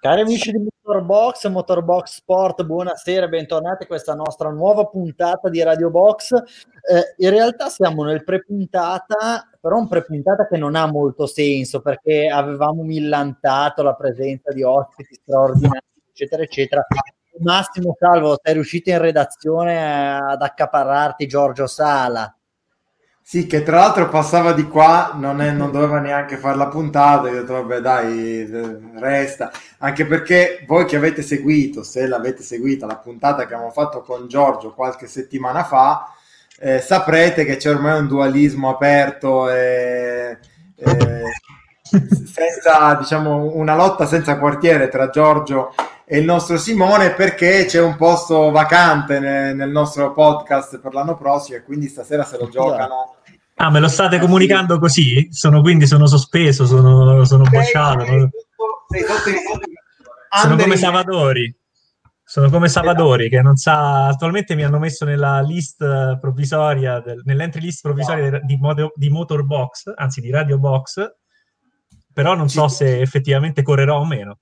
Cari amici di Motorbox, Motorbox Sport, buonasera, bentornati a questa nostra nuova puntata di Radio Box. Eh, in realtà siamo nel pre-puntata, però un pre-puntata che non ha molto senso perché avevamo millantato la presenza di ospiti straordinari, eccetera, eccetera. Massimo Salvo, sei riuscito in redazione ad accaparrarti Giorgio Sala. Sì, che tra l'altro passava di qua, non, è, non doveva neanche fare la puntata, io ho detto vabbè dai, resta, anche perché voi che avete seguito, se l'avete seguita, la puntata che abbiamo fatto con Giorgio qualche settimana fa, eh, saprete che c'è ormai un dualismo aperto e, e senza, diciamo, una lotta senza quartiere tra Giorgio e il nostro Simone perché c'è un posto vacante nel, nel nostro podcast per l'anno prossimo e quindi stasera se lo giocano Ah, me lo state ah, comunicando sì. così? Sono, quindi sono sospeso, sono, sono bocciato. Sei sono come Savadori. Sono come Savadori che non sa. Attualmente mi hanno messo nella list provvisoria, del, nell'entry list provvisoria di, di Motorbox, anzi di Radio Box, però non so se effettivamente correrò o meno.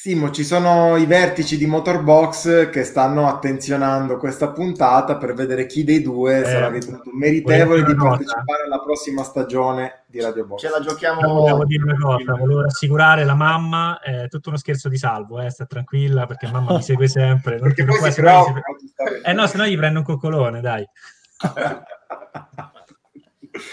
Simo, ci sono i vertici di Motorbox che stanno attenzionando questa puntata per vedere chi dei due eh, sarà ritenuto meritevole di partecipare alla prossima stagione di Radio Box. Ce la giochiamo. Volevo dire una cosa, volevo rassicurare la mamma, è tutto uno scherzo di salvo, eh, sta tranquilla perché mamma mi segue sempre. Non perché poi si preoccupa, si... Eh no, se no gli prendo un coccolone, dai.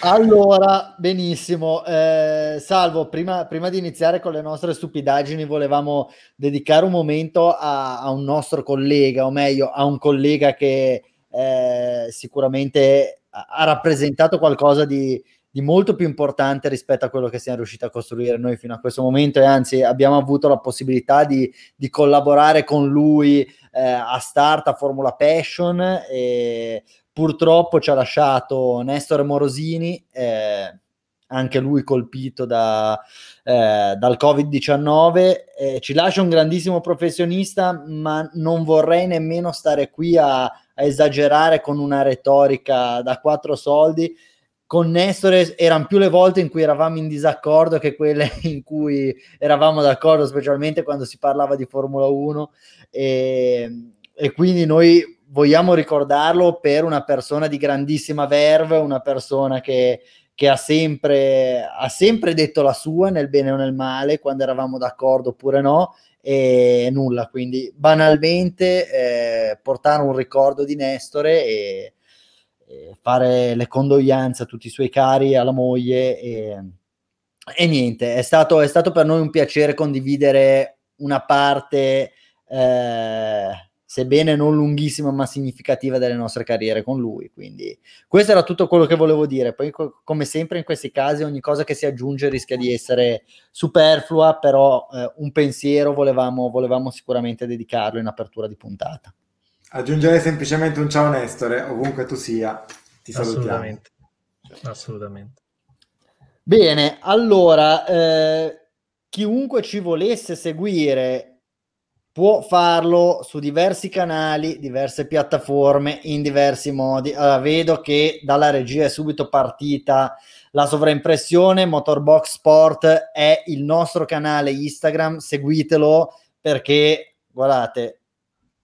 Allora, benissimo. Eh, Salvo, prima, prima, di iniziare con le nostre stupidaggini, volevamo dedicare un momento a, a un nostro collega, o meglio, a un collega che eh, sicuramente ha rappresentato qualcosa di, di, molto più importante rispetto a quello che siamo riusciti a costruire noi fino a questo momento e anzi abbiamo avuto la possibilità di, di collaborare con lui eh, a Start, a Formula Passion e purtroppo ci ha lasciato Nestore Morosini, eh, anche lui colpito da, eh, dal Covid-19. Eh, ci lascia un grandissimo professionista, ma non vorrei nemmeno stare qui a, a esagerare con una retorica da quattro soldi. Con Nestore erano più le volte in cui eravamo in disaccordo che quelle in cui eravamo d'accordo, specialmente quando si parlava di Formula 1. E, e quindi noi vogliamo ricordarlo per una persona di grandissima verve, una persona che, che ha, sempre, ha sempre detto la sua nel bene o nel male, quando eravamo d'accordo oppure no, e nulla. Quindi banalmente eh, portare un ricordo di Nestore e, e, fare le condoglianze a tutti i suoi cari, alla moglie e, e niente, è stato, è stato per noi un piacere condividere una parte... Eh, sebbene non lunghissima ma significativa delle nostre carriere con lui. Quindi questo era tutto quello che volevo dire. Poi co- come sempre in questi casi ogni cosa che si aggiunge rischia di essere superflua, però eh, un pensiero volevamo, volevamo sicuramente dedicarlo in apertura di puntata. Aggiungerei semplicemente un ciao Nestore, ovunque tu sia. Ti salutiamo. Assolutamente. Assolutamente. Bene, allora, eh, chiunque ci volesse seguire può farlo su diversi canali, diverse piattaforme, in diversi modi. Allora, vedo che dalla regia è subito partita la sovraimpressione. Motorbox Sport è il nostro canale Instagram, seguitelo perché guardate,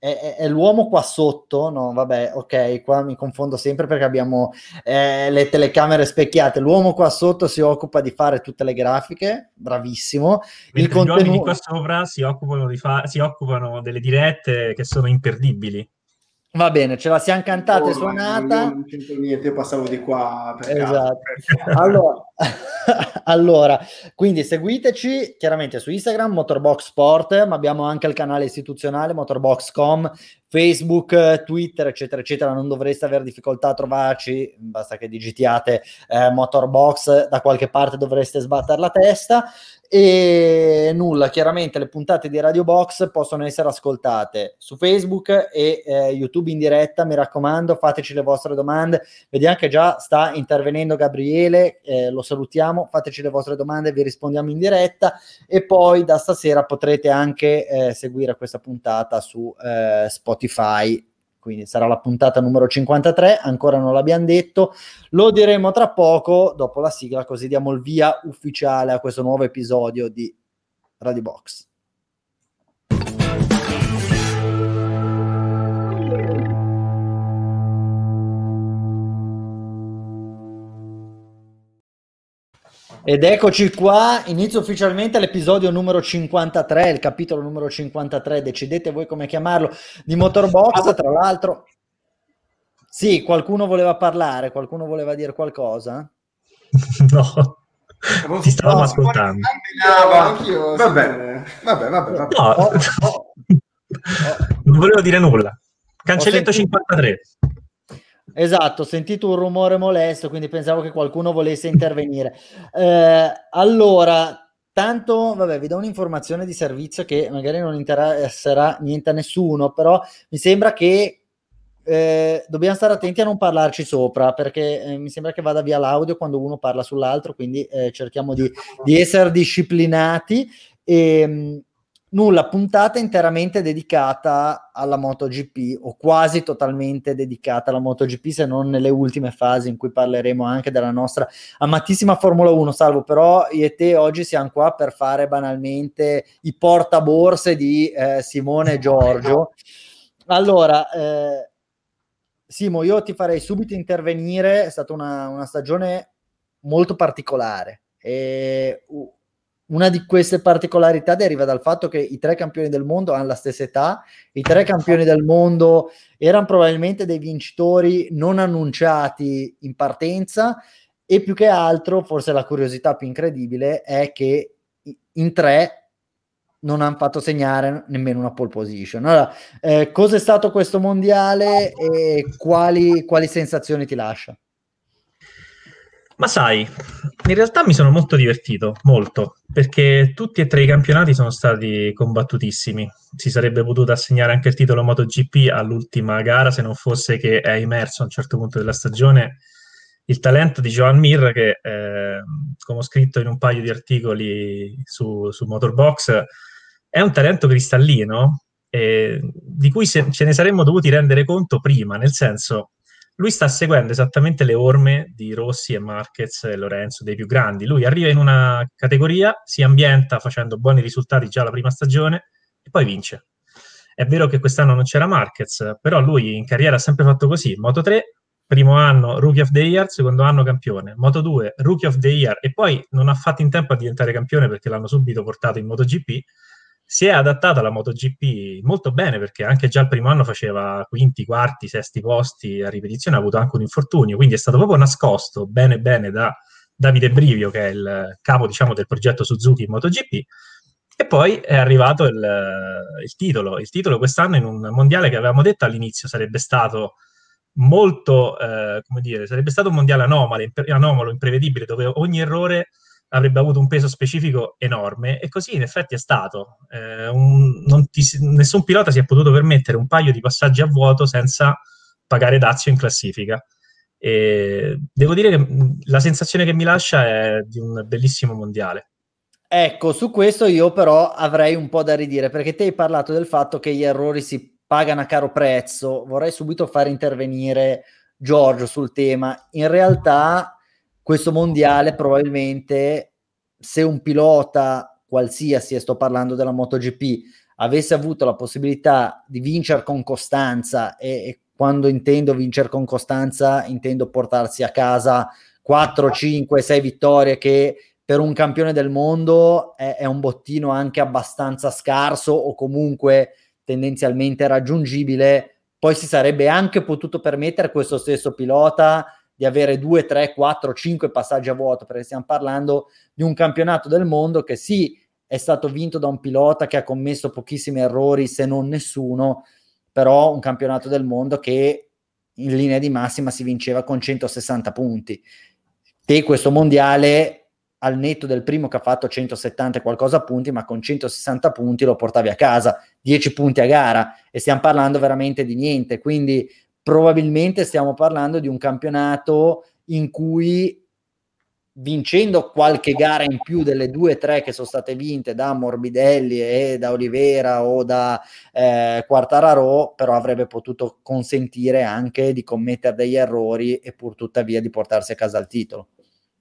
è, è, l'uomo qua sotto, no? Vabbè, ok, qua mi confondo sempre perché abbiamo eh, le telecamere specchiate. L'uomo qua sotto si occupa di fare tutte le grafiche, bravissimo. Il contenuto... qua sopra si occupano, di fa- si occupano delle dirette che sono imperdibili. Va bene, ce la siamo cantata e suonata. Non c'entro niente, io passavo di qua per esatto. allora, allora, quindi seguiteci chiaramente su Instagram, Motorbox Sport, ma abbiamo anche il canale istituzionale Motorbox.com, Facebook, Twitter, eccetera, eccetera. Non dovreste avere difficoltà a trovarci, basta che digitiate eh, Motorbox, da qualche parte dovreste sbattere la testa. E nulla, chiaramente le puntate di Radio Box possono essere ascoltate su Facebook e eh, YouTube in diretta. Mi raccomando, fateci le vostre domande. Vediamo che già sta intervenendo Gabriele, eh, lo salutiamo. Fateci le vostre domande, vi rispondiamo in diretta. E poi da stasera potrete anche eh, seguire questa puntata su eh, Spotify quindi sarà la puntata numero 53, ancora non l'abbiamo detto, lo diremo tra poco dopo la sigla, così diamo il via ufficiale a questo nuovo episodio di Radio Box. Ed eccoci qua, inizio ufficialmente l'episodio numero 53, il capitolo numero 53, decidete voi come chiamarlo, di Motorbox, tra l'altro. Sì, qualcuno voleva parlare, qualcuno voleva dire qualcosa? no. Ti stavamo no, ascoltando. Vabbè, vabbè, vabbè, vabbè. No, oh, oh, non volevo dire nulla. Cancelletto sentito... 53. Esatto, ho sentito un rumore molesto, quindi pensavo che qualcuno volesse intervenire. Eh, allora, tanto, vabbè, vi do un'informazione di servizio che magari non interesserà niente a nessuno, però mi sembra che eh, dobbiamo stare attenti a non parlarci sopra, perché eh, mi sembra che vada via l'audio quando uno parla sull'altro, quindi eh, cerchiamo di, di, essere disciplinati. E, ehm, nulla, puntata interamente dedicata alla MotoGP o quasi totalmente dedicata alla MotoGP, se non nelle ultime fasi in cui parleremo anche della nostra amatissima Formula 1, salvo però io e te oggi siamo qua per fare banalmente i portaborse di eh, Simone e Giorgio. Allora, eh, Simo, io ti farei subito intervenire, è stata una, una stagione molto particolare. E, una di queste particolarità deriva dal fatto che i tre campioni del mondo hanno la stessa età, i tre campioni del mondo erano probabilmente dei vincitori non annunciati in partenza e più che altro, forse la curiosità più incredibile è che in tre non hanno fatto segnare nemmeno una pole position. Allora, eh, cosa è stato questo mondiale e quali, quali sensazioni ti lascia? Ma sai, in realtà mi sono molto divertito, molto, perché tutti e tre i campionati sono stati combattutissimi. Si sarebbe potuto assegnare anche il titolo MotoGP all'ultima gara se non fosse che è emerso a un certo punto della stagione il talento di Joan Mir che, eh, come ho scritto in un paio di articoli su, su Motorbox, è un talento cristallino eh, di cui se, ce ne saremmo dovuti rendere conto prima, nel senso lui sta seguendo esattamente le orme di Rossi e Marquez e Lorenzo, dei più grandi. Lui arriva in una categoria, si ambienta facendo buoni risultati già la prima stagione e poi vince. È vero che quest'anno non c'era Marquez, però lui in carriera ha sempre fatto così. Moto 3, primo anno Rookie of the Year, secondo anno campione. Moto 2, Rookie of the Year e poi non ha fatto in tempo a diventare campione perché l'hanno subito portato in MotoGP si è adattata alla MotoGP molto bene perché anche già il primo anno faceva quinti, quarti, sesti posti a ripetizione, ha avuto anche un infortunio, quindi è stato proprio nascosto bene bene da Davide Brivio che è il capo diciamo del progetto Suzuki in MotoGP. E poi è arrivato il, il titolo, il titolo quest'anno in un mondiale che avevamo detto all'inizio sarebbe stato molto, eh, come dire, sarebbe stato un mondiale anomalo, anomalo, imprevedibile, dove ogni errore avrebbe avuto un peso specifico enorme e così in effetti è stato. Eh, un, ti, nessun pilota si è potuto permettere un paio di passaggi a vuoto senza pagare dazio in classifica. E devo dire che la sensazione che mi lascia è di un bellissimo mondiale. Ecco, su questo io però avrei un po' da ridire, perché te hai parlato del fatto che gli errori si pagano a caro prezzo. Vorrei subito far intervenire Giorgio sul tema. In realtà questo mondiale probabilmente se un pilota qualsiasi, e sto parlando della MotoGP, avesse avuto la possibilità di vincere con costanza e, e quando intendo vincere con costanza intendo portarsi a casa 4, 5, 6 vittorie che per un campione del mondo è, è un bottino anche abbastanza scarso o comunque tendenzialmente raggiungibile, poi si sarebbe anche potuto permettere questo stesso pilota di avere 2, 3, 4, 5 passaggi a vuoto, perché stiamo parlando di un campionato del mondo che sì, è stato vinto da un pilota che ha commesso pochissimi errori, se non nessuno, però un campionato del mondo che in linea di massima si vinceva con 160 punti. E questo mondiale al netto del primo che ha fatto 170 e qualcosa punti, ma con 160 punti lo portavi a casa, 10 punti a gara e stiamo parlando veramente di niente, quindi probabilmente stiamo parlando di un campionato in cui vincendo qualche gara in più delle due o tre che sono state vinte da Morbidelli e da Olivera o da eh, Quartararo, però avrebbe potuto consentire anche di commettere degli errori e pur tuttavia di portarsi a casa il titolo.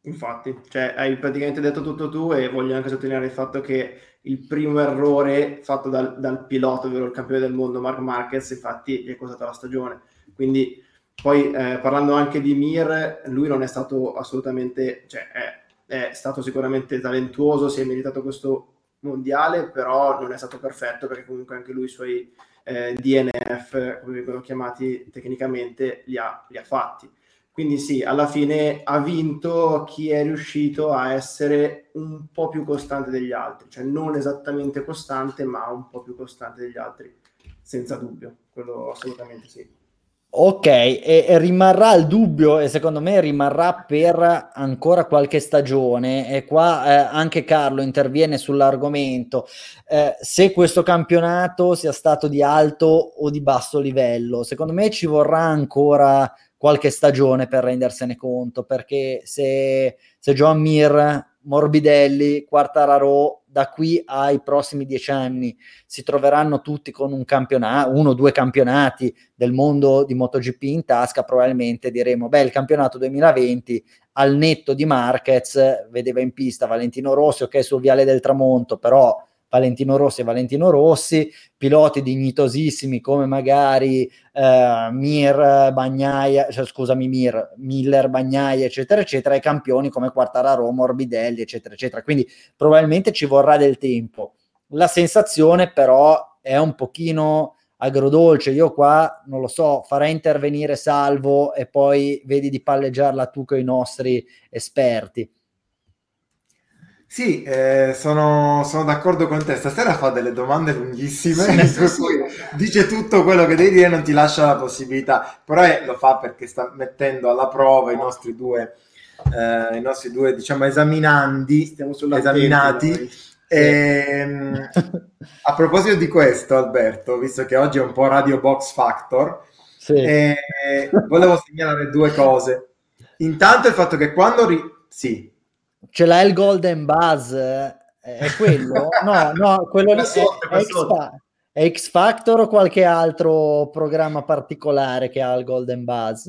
Infatti, cioè, hai praticamente detto tutto tu e voglio anche sottolineare il fatto che il primo errore fatto dal, dal pilota, ovvero il campione del mondo Mark Marquez, infatti gli è costato la stagione quindi poi eh, parlando anche di Mir, lui non è stato assolutamente, cioè è, è stato sicuramente talentuoso, si è meritato questo mondiale, però non è stato perfetto perché comunque anche lui i suoi eh, DNF, come vengono chiamati tecnicamente, li ha, li ha fatti. Quindi sì, alla fine ha vinto chi è riuscito a essere un po' più costante degli altri, cioè non esattamente costante, ma un po' più costante degli altri, senza dubbio, quello assolutamente sì. Ok, e, e, rimarrà il dubbio e secondo me rimarrà per ancora qualche stagione e qua eh, anche Carlo interviene sull'argomento eh, se questo campionato sia stato di alto o di basso livello. Secondo me ci vorrà ancora qualche stagione per rendersene conto perché se, se John Mir, Morbidelli, Quartararo da qui ai prossimi dieci anni si troveranno tutti con un campionato, uno o due campionati del mondo di MotoGP in tasca, probabilmente diremo, beh, il campionato 2020 al netto di Marquez vedeva in pista Valentino Rossi, ok, sul Viale del Tramonto, però Valentino Rossi e Valentino Rossi, piloti dignitosissimi come magari eh, Mir, Bagnaia, cioè, scusami Mir, Miller, Bagnaia, eccetera, eccetera, e campioni come Quartararo, Morbidelli, eccetera, eccetera. Quindi probabilmente ci vorrà del tempo. La sensazione però è un pochino agrodolce. Io qua non lo so, farei intervenire Salvo e poi vedi di palleggiarla tu con i nostri esperti. Sì, eh, sono, sono, d'accordo con te. Stasera fa delle domande lunghissime, sì, sì. dice tutto quello che devi dire e non ti lascia la possibilità. Però è, lo fa perché sta mettendo alla prova i nostri due, eh, i nostri due diciamo, esaminandi, esaminati. E, ehm, a proposito di questo, Alberto, visto che oggi è un po' Radio Box Factor, sì. eh, volevo segnalare due cose. Intanto il fatto che quando... Ri- sì, ce l'ha il Golden Buzz, eh, è quello? No, no, quello lì è, è, X, è, X, Factor o qualche altro programma particolare che ha il Golden Buzz?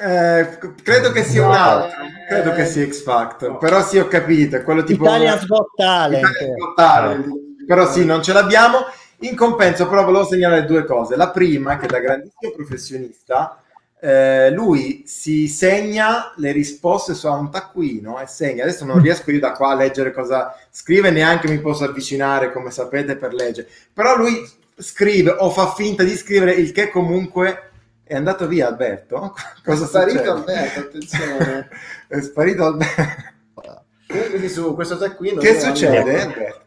Eh, credo che sia no, un altro, credo eh, che sia X Factor, no. però sì ho capito, è quello tipo... Italia's Got Talent. Italia's Got Talent. Però sì, non ce l'abbiamo. In compenso però volevo segnalare due cose. La prima è che da grandissimo professionista eh, lui si segna le risposte su un taccuino e segna. Adesso non riesco io da qua a leggere cosa scrive, neanche mi posso avvicinare, come sapete, per leggere. Però lui scrive o fa finta di scrivere, il che comunque è andato via Alberto. Cosa è sparito succede? Alberto, attenzione. è sparito Alberto. Quindi su questo taccuino... Che succede, Alberto?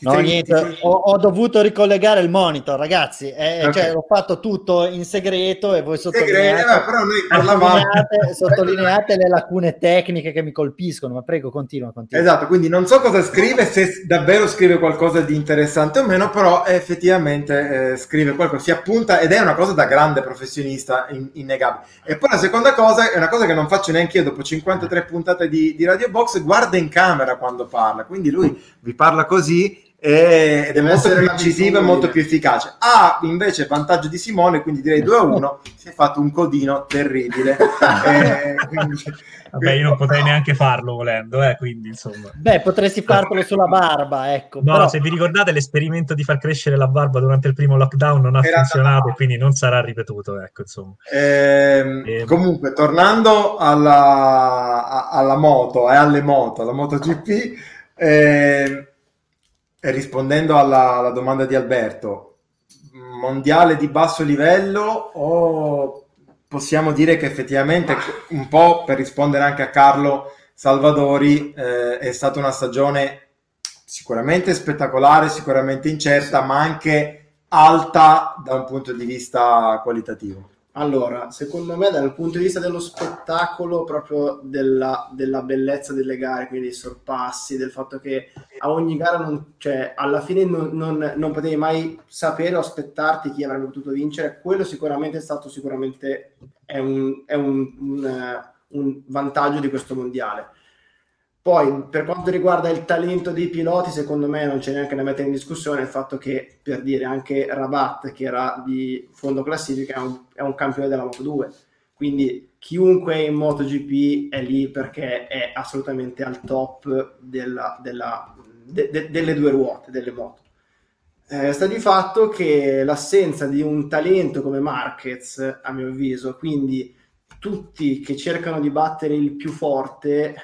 No, sei, niente. Ho, ho, dovuto ricollegare il monitor, ragazzi. Eh, okay. cioè, ho fatto tutto in segreto e voi sottolineate, sottolineate, sottolineate le lacune tecniche che mi colpiscono. Ma prego, continua, continua. Esatto, quindi non so cosa scrive, se davvero scrive qualcosa di interessante o meno, però effettivamente eh, scrive qualcosa, si appunta ed è una cosa da grande professionista in, innegabile. E poi la seconda cosa è una cosa che non faccio neanche io dopo 53 puntate di, di Radio Box, guarda in camera quando parla, quindi lui vi parla così ed è molto più incisivo e molto più efficace. Ha invece il vantaggio di Simone, quindi direi 2 a 1. si è fatto un codino terribile. eh, quindi, Vabbè, io non potrei neanche farlo volendo, eh, quindi insomma. Beh, potresti farlo sulla barba, ecco. No, però... se vi ricordate, l'esperimento di far crescere la barba durante il primo lockdown non ha Era funzionato, no. quindi non sarà ripetuto, ecco, insomma. Ehm, e... Ehm. Comunque, tornando alla, alla moto e alle moto, alla MotoGP, eh, e rispondendo alla, alla, domanda di Alberto, mondiale di basso livello o possiamo dire che effettivamente un po' per rispondere anche a Carlo Salvadori eh, è stata una stagione sicuramente spettacolare, sicuramente incerta, ma anche alta da un punto di vista qualitativo. Allora, secondo me dal punto di vista dello spettacolo, proprio della, della, bellezza delle gare, quindi dei sorpassi, del fatto che a ogni gara, non, cioè, alla fine non, non, non, potevi mai sapere o aspettarti chi avrebbe potuto vincere, quello sicuramente è stato sicuramente è un, è un, un, un vantaggio di questo mondiale poi, per quanto riguarda il talento dei piloti, secondo me non c'è neanche da mettere in discussione il fatto che, per dire, anche Rabat, che era di fondo classifica, è un, è un campione della Moto 2. Quindi chiunque è in MotoGP è lì perché è assolutamente al top della, della, de, de, delle due ruote, delle moto. Eh, sta di fatto che l'assenza di un talento come Marquez, a mio avviso, quindi tutti che cercano di battere il più forte,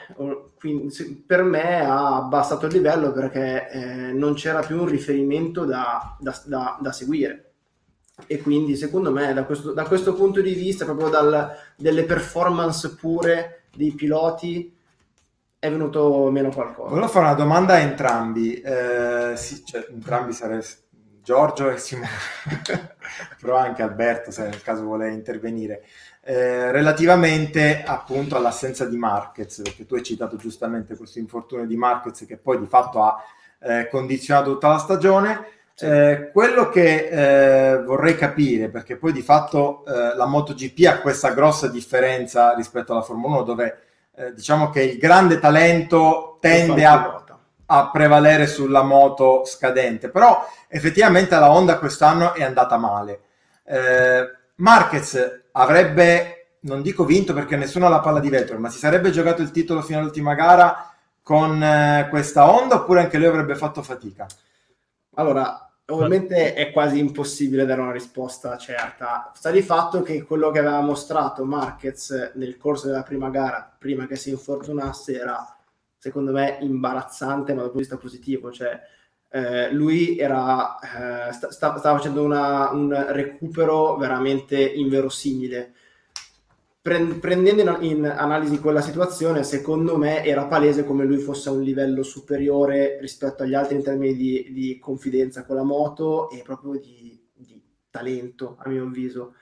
quindi, per me ha abbassato il livello perché eh, non c'era più un riferimento da, da, da, da seguire. E quindi secondo me da questo, questo punto di vista, proprio dal, delle performance pure dei piloti, è venuto meno qualcosa. Volevo fare una domanda a entrambi, eh, sì, cioè, entrambi sarebbero Giorgio e Simone, però anche Alberto se nel caso vuole intervenire. Eh, relativamente appunto all'assenza di Marquez, perché tu hai citato giustamente questo infortunio di Marquez che poi di fatto ha eh, condizionato tutta la stagione. Eh, quello che eh, vorrei capire, perché poi di fatto eh, la MotoGP ha questa grossa differenza rispetto alla Formula 1, dove diciamo che il grande talento tende a, a, prevalere sulla moto scadente, però effettivamente la Honda quest'anno è andata male. Marquez avrebbe, non dico vinto perché nessuno ha la palla di vetro, ma si sarebbe giocato il titolo fino all'ultima gara con eh, questa Honda oppure anche lui avrebbe fatto fatica? Allora, ovviamente è quasi impossibile dare una risposta certa. Sta di fatto che quello che aveva mostrato Marquez nel corso della prima gara, prima che si infortunasse, era secondo me imbarazzante, ma dal punto di vista positivo. Cioè, eh, lui era, eh, sta, stava facendo una, un recupero veramente inverosimile. prendendo in, in, analisi quella situazione, secondo me era palese come lui fosse a un livello superiore rispetto agli altri in termini di, di confidenza con la moto e proprio di, di talento, a mio avviso.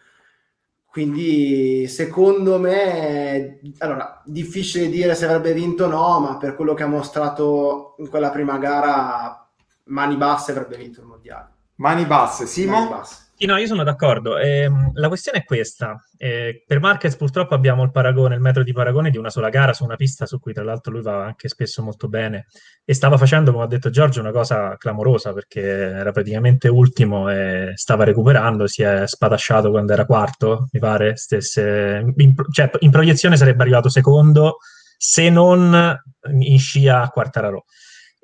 Quindi secondo me, allora, difficile dire se avrebbe vinto o no, ma per quello che ha mostrato in quella prima gara mani basse avrebbe vinto il mondiale. Mani basse, Simo? Mani basse. Sì, no, io sono d'accordo. Eh, la questione è questa. Eh, per Marquez purtroppo abbiamo il paragone, il metro di paragone di una sola gara su una pista su cui tra l'altro lui va anche spesso molto bene e stava facendo, come ha detto Giorgio, una cosa clamorosa perché era praticamente ultimo e stava recuperando, si è spatasciato quando era quarto, mi pare, stesse, in, cioè in proiezione sarebbe arrivato secondo se non in scia a Quartararo.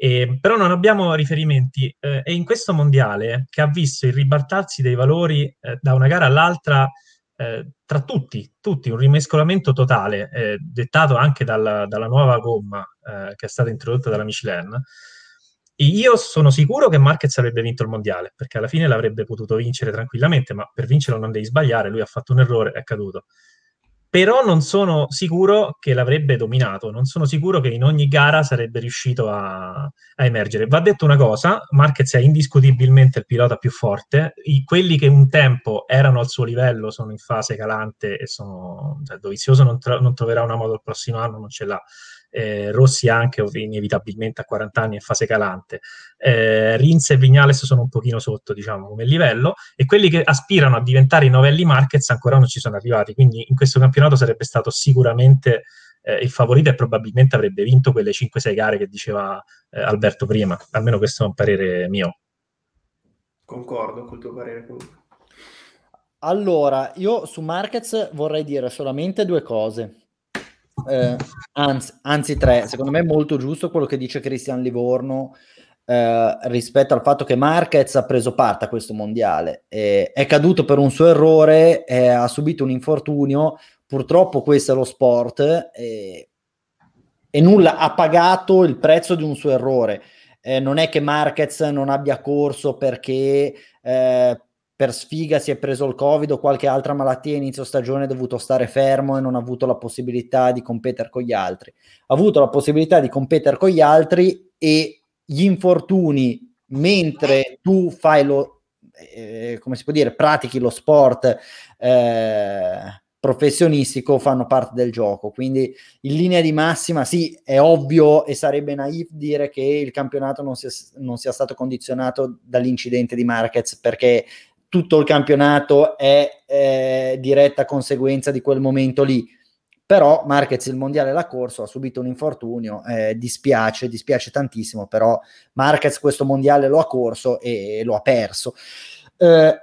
Eh, però non abbiamo riferimenti eh, e in questo mondiale che ha visto il ribaltarsi dei valori eh, da una gara all'altra eh, tra tutti, tutti, un rimescolamento totale, eh, dettato anche dalla, dalla nuova gomma eh, che è stata introdotta dalla Michelin. Io sono sicuro che Marquez avrebbe vinto il mondiale, perché alla fine l'avrebbe potuto vincere tranquillamente, ma per vincerlo non devi sbagliare, lui ha fatto un errore, è caduto però non sono sicuro che l'avrebbe dominato, non sono sicuro che in ogni gara sarebbe riuscito a, a emergere. Va detto una cosa, Marquez è indiscutibilmente il pilota più forte, I, quelli che un tempo erano al suo livello sono in fase calante e sono, cioè, Dovizioso non, tro- non troverà una moto il prossimo anno, non ce l'ha eh, Rossi anche inevitabilmente a 40 anni in fase calante, eh, Rins e Vignales sono un pochino sotto, diciamo, come livello, e quelli che aspirano a diventare i novelli Marquez ancora non ci sono arrivati, quindi in questo campionato sarebbe stato sicuramente eh, il favorito e probabilmente avrebbe vinto quelle 5-6 gare che diceva eh, Alberto prima, almeno questo è un parere mio. Concordo col tuo parere comunque. Allora, io su Marquez vorrei dire solamente due cose eh, anzi, anzi, tre. Secondo me è molto giusto quello che dice Cristian Livorno eh, rispetto al fatto che Marquez ha preso parte a questo mondiale. Eh, è caduto per un suo errore, ha subito un infortunio. Purtroppo questo è lo sport e nulla ha pagato il prezzo di un suo errore. Eh, non è che Marquez non abbia corso perché eh, per sfiga si è preso il Covid o qualche altra malattia inizio stagione, è dovuto stare fermo e non ha avuto la possibilità di competere con gli altri. Ha avuto la possibilità di competere con gli altri e gli infortuni mentre tu fai lo, eh, come si può dire, pratichi lo sport eh, professionistico fanno parte del gioco. Quindi in linea di massima, sì, è ovvio e sarebbe naif dire che il campionato non sia, non sia stato condizionato dall'incidente di Marquez perché tutto il campionato è eh, diretta conseguenza di quel momento lì. Però Marquez il mondiale l'ha corso, ha subito un infortunio, eh, dispiace, dispiace tantissimo, però Marquez questo mondiale lo ha corso e, e lo ha perso. Eh,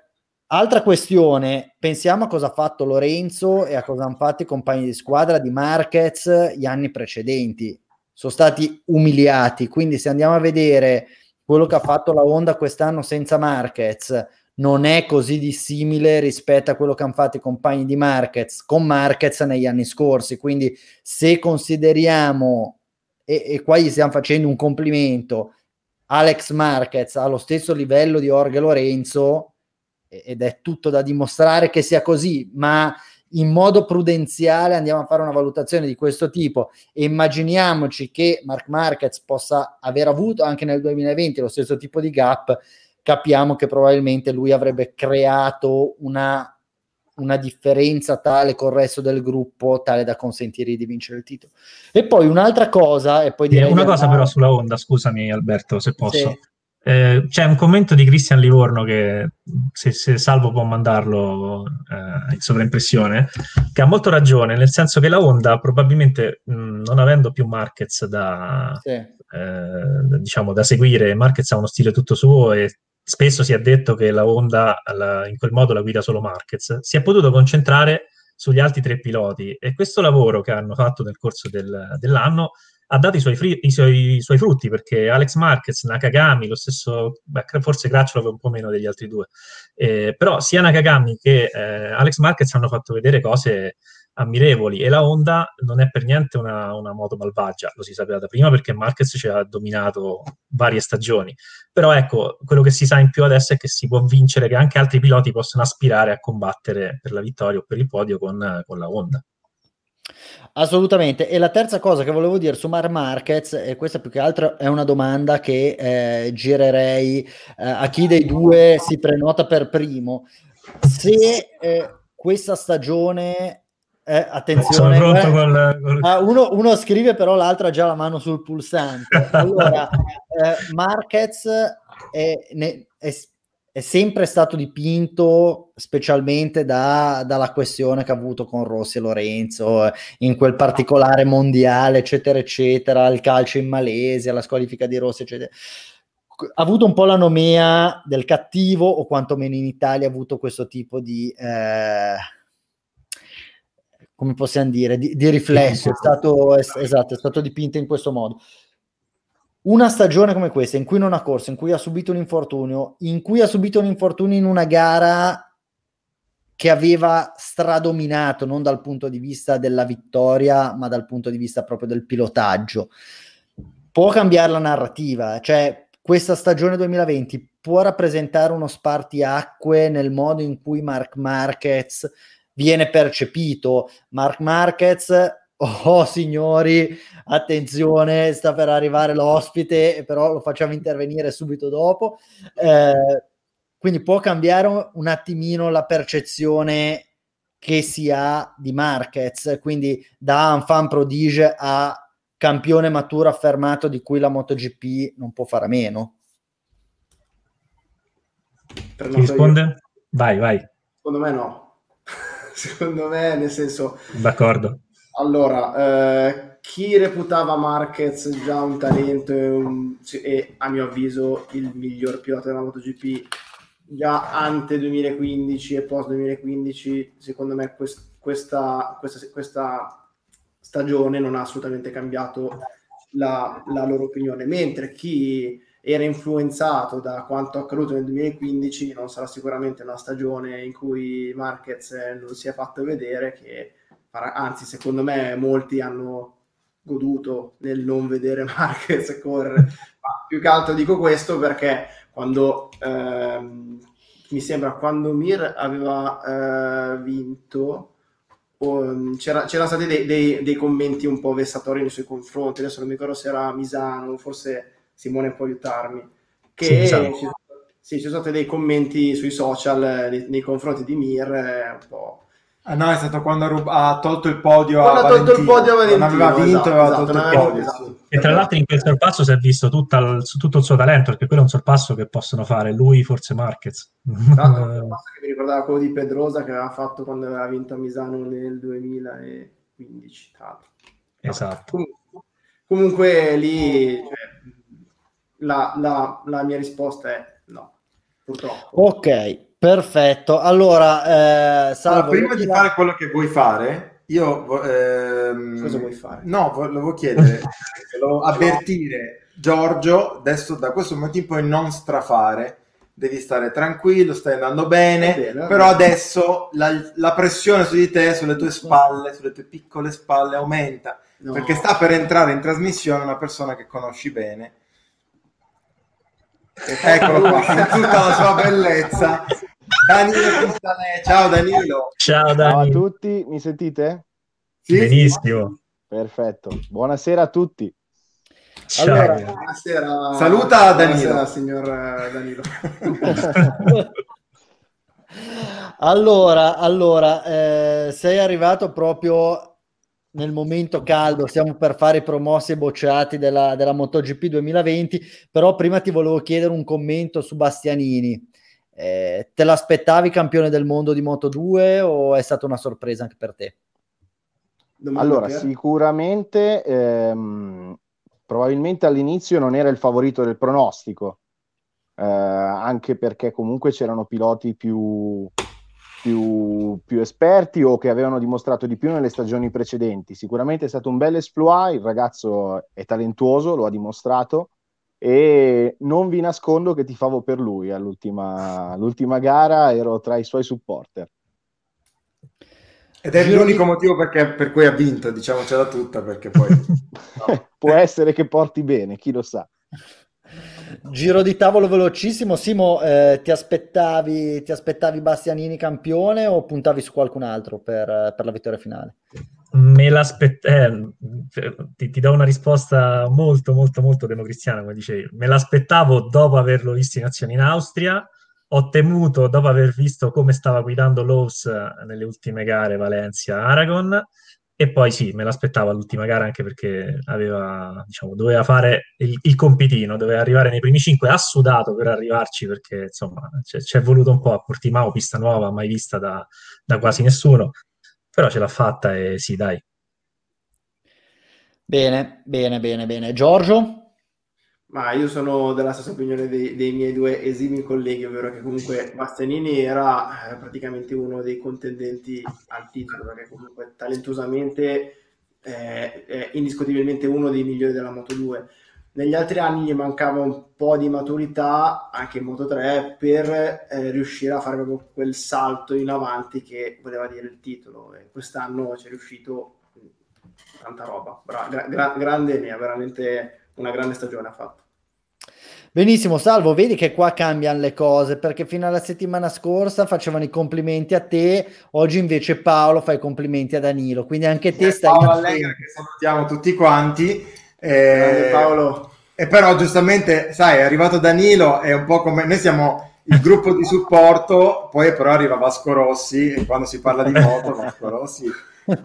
altra questione, pensiamo a cosa ha fatto Lorenzo e a cosa hanno fatto i compagni di squadra di Marquez gli anni precedenti. Sono stati umiliati, quindi se andiamo a vedere quello che ha fatto la Honda quest'anno senza Marquez, non è così dissimile rispetto a quello che hanno fatto i compagni di Marquez con Marquez negli anni scorsi. Quindi, se consideriamo, e, e qua gli stiamo facendo un complimento, Alex Marquez allo stesso livello di Orge Lorenzo, ed è tutto da dimostrare che sia così, ma in modo prudenziale andiamo a fare una valutazione di questo tipo e immaginiamoci che Mark Marquez possa aver avuto anche nel 2020 lo stesso tipo di gap, capiamo che probabilmente lui avrebbe creato una, una differenza tale col resto del gruppo tale da consentirgli di vincere il titolo. E poi un'altra cosa, e poi direi una cosa andare... però sulla onda, scusami Alberto se posso. Sì. Eh, c'è un commento di Cristian Livorno che se, se Salvo può mandarlo eh, in sovraimpressione, che ha molto ragione, nel senso che la Honda probabilmente mh, non avendo più Marquez da, sì. eh, diciamo, da seguire, Marquez ha uno stile tutto suo e spesso si è detto che la Honda la, in quel modo la guida solo Marquez, si è potuto concentrare sugli altri tre piloti. E questo lavoro che hanno fatto nel corso del, dell'anno ha dato i suoi, fri- i, suoi, i suoi, frutti perché Alex Marquez, Nakagami, lo stesso, beh, forse Cracciolo aveva un po' meno degli altri due, eh, però sia Nakagami che eh, Alex Marquez hanno fatto vedere cose ammirevoli e la Honda non è per niente una, una, moto malvagia, lo si sapeva da prima perché Marquez ci ha dominato varie stagioni, però ecco, quello che si sa in più adesso è che si può vincere, che anche altri piloti possono aspirare a combattere per la vittoria o per il podio con, con la Honda. Assolutamente. E la terza cosa che volevo dire su Mar Marquez, e questa più che altro è una domanda che eh, girerei eh, a chi dei due si prenota per primo. Se eh, questa stagione eh, attenzione, eh, col, col... Uh, uno, uno, scrive però l'altro ha già la mano sul pulsante. Allora, eh, Marquez è, ne, è, è, sempre stato dipinto specialmente da, dalla questione che ha avuto con Rossi e Lorenzo in quel particolare mondiale, eccetera, eccetera, il calcio in Malesia, la squalifica di Rossi, eccetera ha avuto un po' la nomea del cattivo o quantomeno in Italia ha avuto questo tipo di eh, come possiamo dire, di, di riflesso, è stato, è, esatto, è stato dipinto in questo modo. Una stagione come questa, in cui non ha corso, in cui ha subito un infortunio, in cui ha subito un infortunio in una gara che aveva stradominato, non dal punto di vista della vittoria, ma dal punto di vista proprio del pilotaggio. Può cambiare la narrativa, cioè questa stagione 2020 può rappresentare uno spartiacque nel modo in cui Mark Marquez viene percepito. Mark Marquez, oh signori, attenzione, sta per arrivare l'ospite, però lo facciamo intervenire subito dopo. Eh, quindi può cambiare un attimino la percezione che si ha di Marquez, quindi da un fan prodige a campione maturo affermato di cui la MotoGP non può fare a meno. Chi risponde? Vai, vai. Secondo me no secondo me, nel senso... D'accordo. Allora, eh, chi reputava Marquez già un talento e, un, e, a mio avviso il miglior pilota della MotoGP già ante 2015 e post 2015, secondo me quest, questa, questa, questa, stagione non ha assolutamente cambiato la, la loro opinione, mentre chi era influenzato da quanto accaduto nel 2015, non sarà sicuramente una stagione in cui Marquez non si è fatto vedere, che anzi secondo me molti hanno goduto nel non vedere Marquez correre, ma più che altro dico questo perché quando ehm, mi sembra quando Mir aveva eh, vinto um, c'era, c'erano stati dei, dei, dei, commenti un po' vessatori nei suoi confronti, adesso non mi ricordo se era Misano, forse Simone può aiutarmi, che sì, esatto. ci, sì, ci sono stati dei commenti sui social eh, nei, nei confronti di Mir, eh, un po'... Ah, no, è stato quando ha, rub- ha tolto il podio quando a Valentino. ha tolto il podio a Valentino. Non aveva vinto, esatto, aveva esatto, tolto il podio. Esatto. E tra l'altro in quel sorpasso si è visto il, tutto il suo talento, perché quello è un sorpasso che possono fare lui, forse Marquez. Esatto, che mi ricordava quello di Pedrosa che aveva fatto quando aveva vinto a Misano nel 2015, tra l'altro. Esatto. Comunque, comunque lì... Cioè, la, la, la mia risposta è no, purtroppo. Ok, perfetto. Allora, eh, salvo, allora, prima di la... fare quello che vuoi fare, io... Ehm... Cosa vuoi fare? No, volevo chiedere, volevo avvertire Giorgio, adesso da questo momento in poi non strafare, devi stare tranquillo, stai andando bene, bene però bene. adesso la, la, pressione su di te, sulle tue spalle, sulle tue piccole spalle aumenta, no. perché sta per entrare in trasmissione una persona che conosci bene. Eccolo qua, in tutta la sua bellezza. Danilo Cristanè. Ciao Danilo. Ciao, Danilo. Ciao a tutti, mi sentite? Sì, Benissimo. Perfetto. Buonasera a tutti. Ciao. Allora, buonasera. Saluta Danilo. Buonasera, signor eh, Danilo. allora, allora eh, sei arrivato proprio nel momento caldo, stiamo per fare i promossi e bocciati della, della MotoGP 2020, però prima ti volevo chiedere un commento su Bastianini. Eh, te l'aspettavi campione del mondo di Moto 2 o è stata una sorpresa anche per te? Allora, per... sicuramente ehm, probabilmente all'inizio non era il favorito del pronostico, eh, anche perché comunque c'erano piloti più, più, più, esperti o che avevano dimostrato di più nelle stagioni precedenti. Sicuramente è stato un bel esploit, il ragazzo è talentuoso, lo ha dimostrato e non vi nascondo che ti favo per lui all'ultima l'ultima gara, ero tra i suoi supporter. Ed è Giro l'unico di... motivo perché, per cui ha vinto, diciamocela tutta, perché poi... no. Può essere che porti bene, chi lo sa. Giro di tavolo velocissimo, Simo, eh, ti, aspettavi, ti, aspettavi, Bastianini campione o puntavi su qualcun altro per, per la vittoria finale? Me l'aspettavo, eh, ti, ti, do una risposta molto molto molto democristiana, come dicevi, me l'aspettavo dopo averlo visto in azione in Austria, ho temuto dopo aver visto come stava guidando Lowe's eh, nelle ultime gare Valencia-Aragon e poi sì, me l'aspettavo all'ultima gara anche perché aveva, diciamo, doveva fare il, il compitino, doveva arrivare nei primi cinque, ha sudato per arrivarci perché insomma ci è voluto un po' a Portimao, pista nuova, mai vista da, da quasi nessuno, però ce l'ha fatta e sì, dai. Bene, bene, bene, bene. Giorgio? Ma io sono della stessa opinione dei, dei, miei due esimi colleghi, ovvero che comunque Bastianini era eh, praticamente uno dei contendenti al titolo, perché comunque talentosamente eh, è indiscutibilmente uno dei migliori della Moto 2. Negli altri anni gli mancava un po' di maturità, anche in Moto 3, per eh, riuscire a fare proprio quel salto in avanti che voleva dire il titolo. E quest'anno ci è riuscito tanta roba. Bra- gra- grande Enea, veramente una grande stagione ha fatto. Benissimo, Salvo, vedi che qua cambiano le cose perché fino alla settimana scorsa facevano i complimenti a te, oggi invece Paolo fa i complimenti a Danilo, quindi anche te eh, stai... Paolo Allegra che salutiamo tutti quanti. Eh, Paolo. E però giustamente, sai, è arrivato Danilo, è un po' come... Noi siamo il gruppo di supporto, poi però arriva Vasco Rossi e quando si parla di moto Vasco Rossi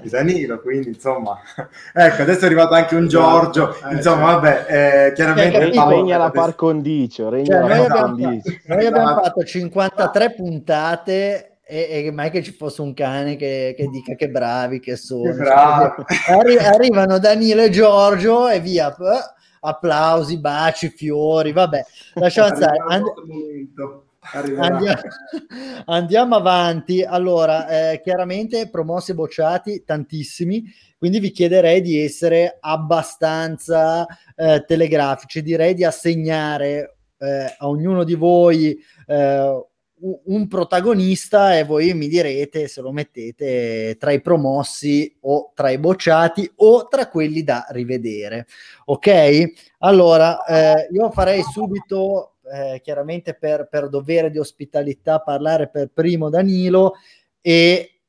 di Danilo, quindi insomma, ecco, adesso è arrivato anche un Giorgio, eh, insomma, vabbè, eh, chiaramente... Re- regna la par condicio, regna cioè, la noi, par abbiamo, condicio. noi abbiamo fatto 53 puntate e, e, mai che ci fosse un cane che, che dica che bravi che sono. Che bravi. Arri- arrivano Danilo e Giorgio e via, applausi, baci, fiori, vabbè, lasciamo stare. And- Andiamo, andiamo, avanti. Allora, eh, chiaramente promossi e bocciati tantissimi, quindi vi chiederei di essere abbastanza eh, telegrafici. Direi di assegnare eh, a ognuno di voi eh, un protagonista e voi mi direte se lo mettete tra i promossi o tra i bocciati o tra quelli da rivedere. Ok? Allora, eh, io farei subito eh, chiaramente per, per dovere di ospitalità parlare per primo Danilo e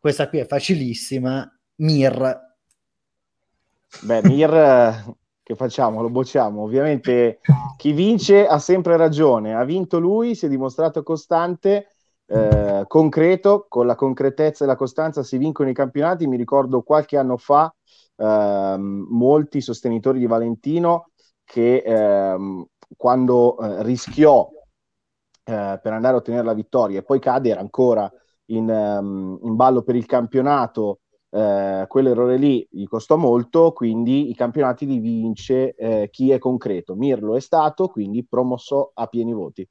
questa qui è facilissima, Mir. Beh, Mir, che facciamo? Lo bocciamo. Ovviamente chi vince ha sempre ragione, ha vinto lui, si è dimostrato costante, eh, concreto, con la concretezza e la costanza si vincono i campionati. Mi ricordo qualche anno fa eh, molti sostenitori di Valentino che eh, quando eh, rischiò eh, per andare a ottenere la vittoria e poi cade, era ancora in, um, in ballo per il campionato, eh, quell'errore lì gli costò molto, quindi i campionati li vince eh, chi è concreto. Mirlo è stato, quindi promosso a pieni voti.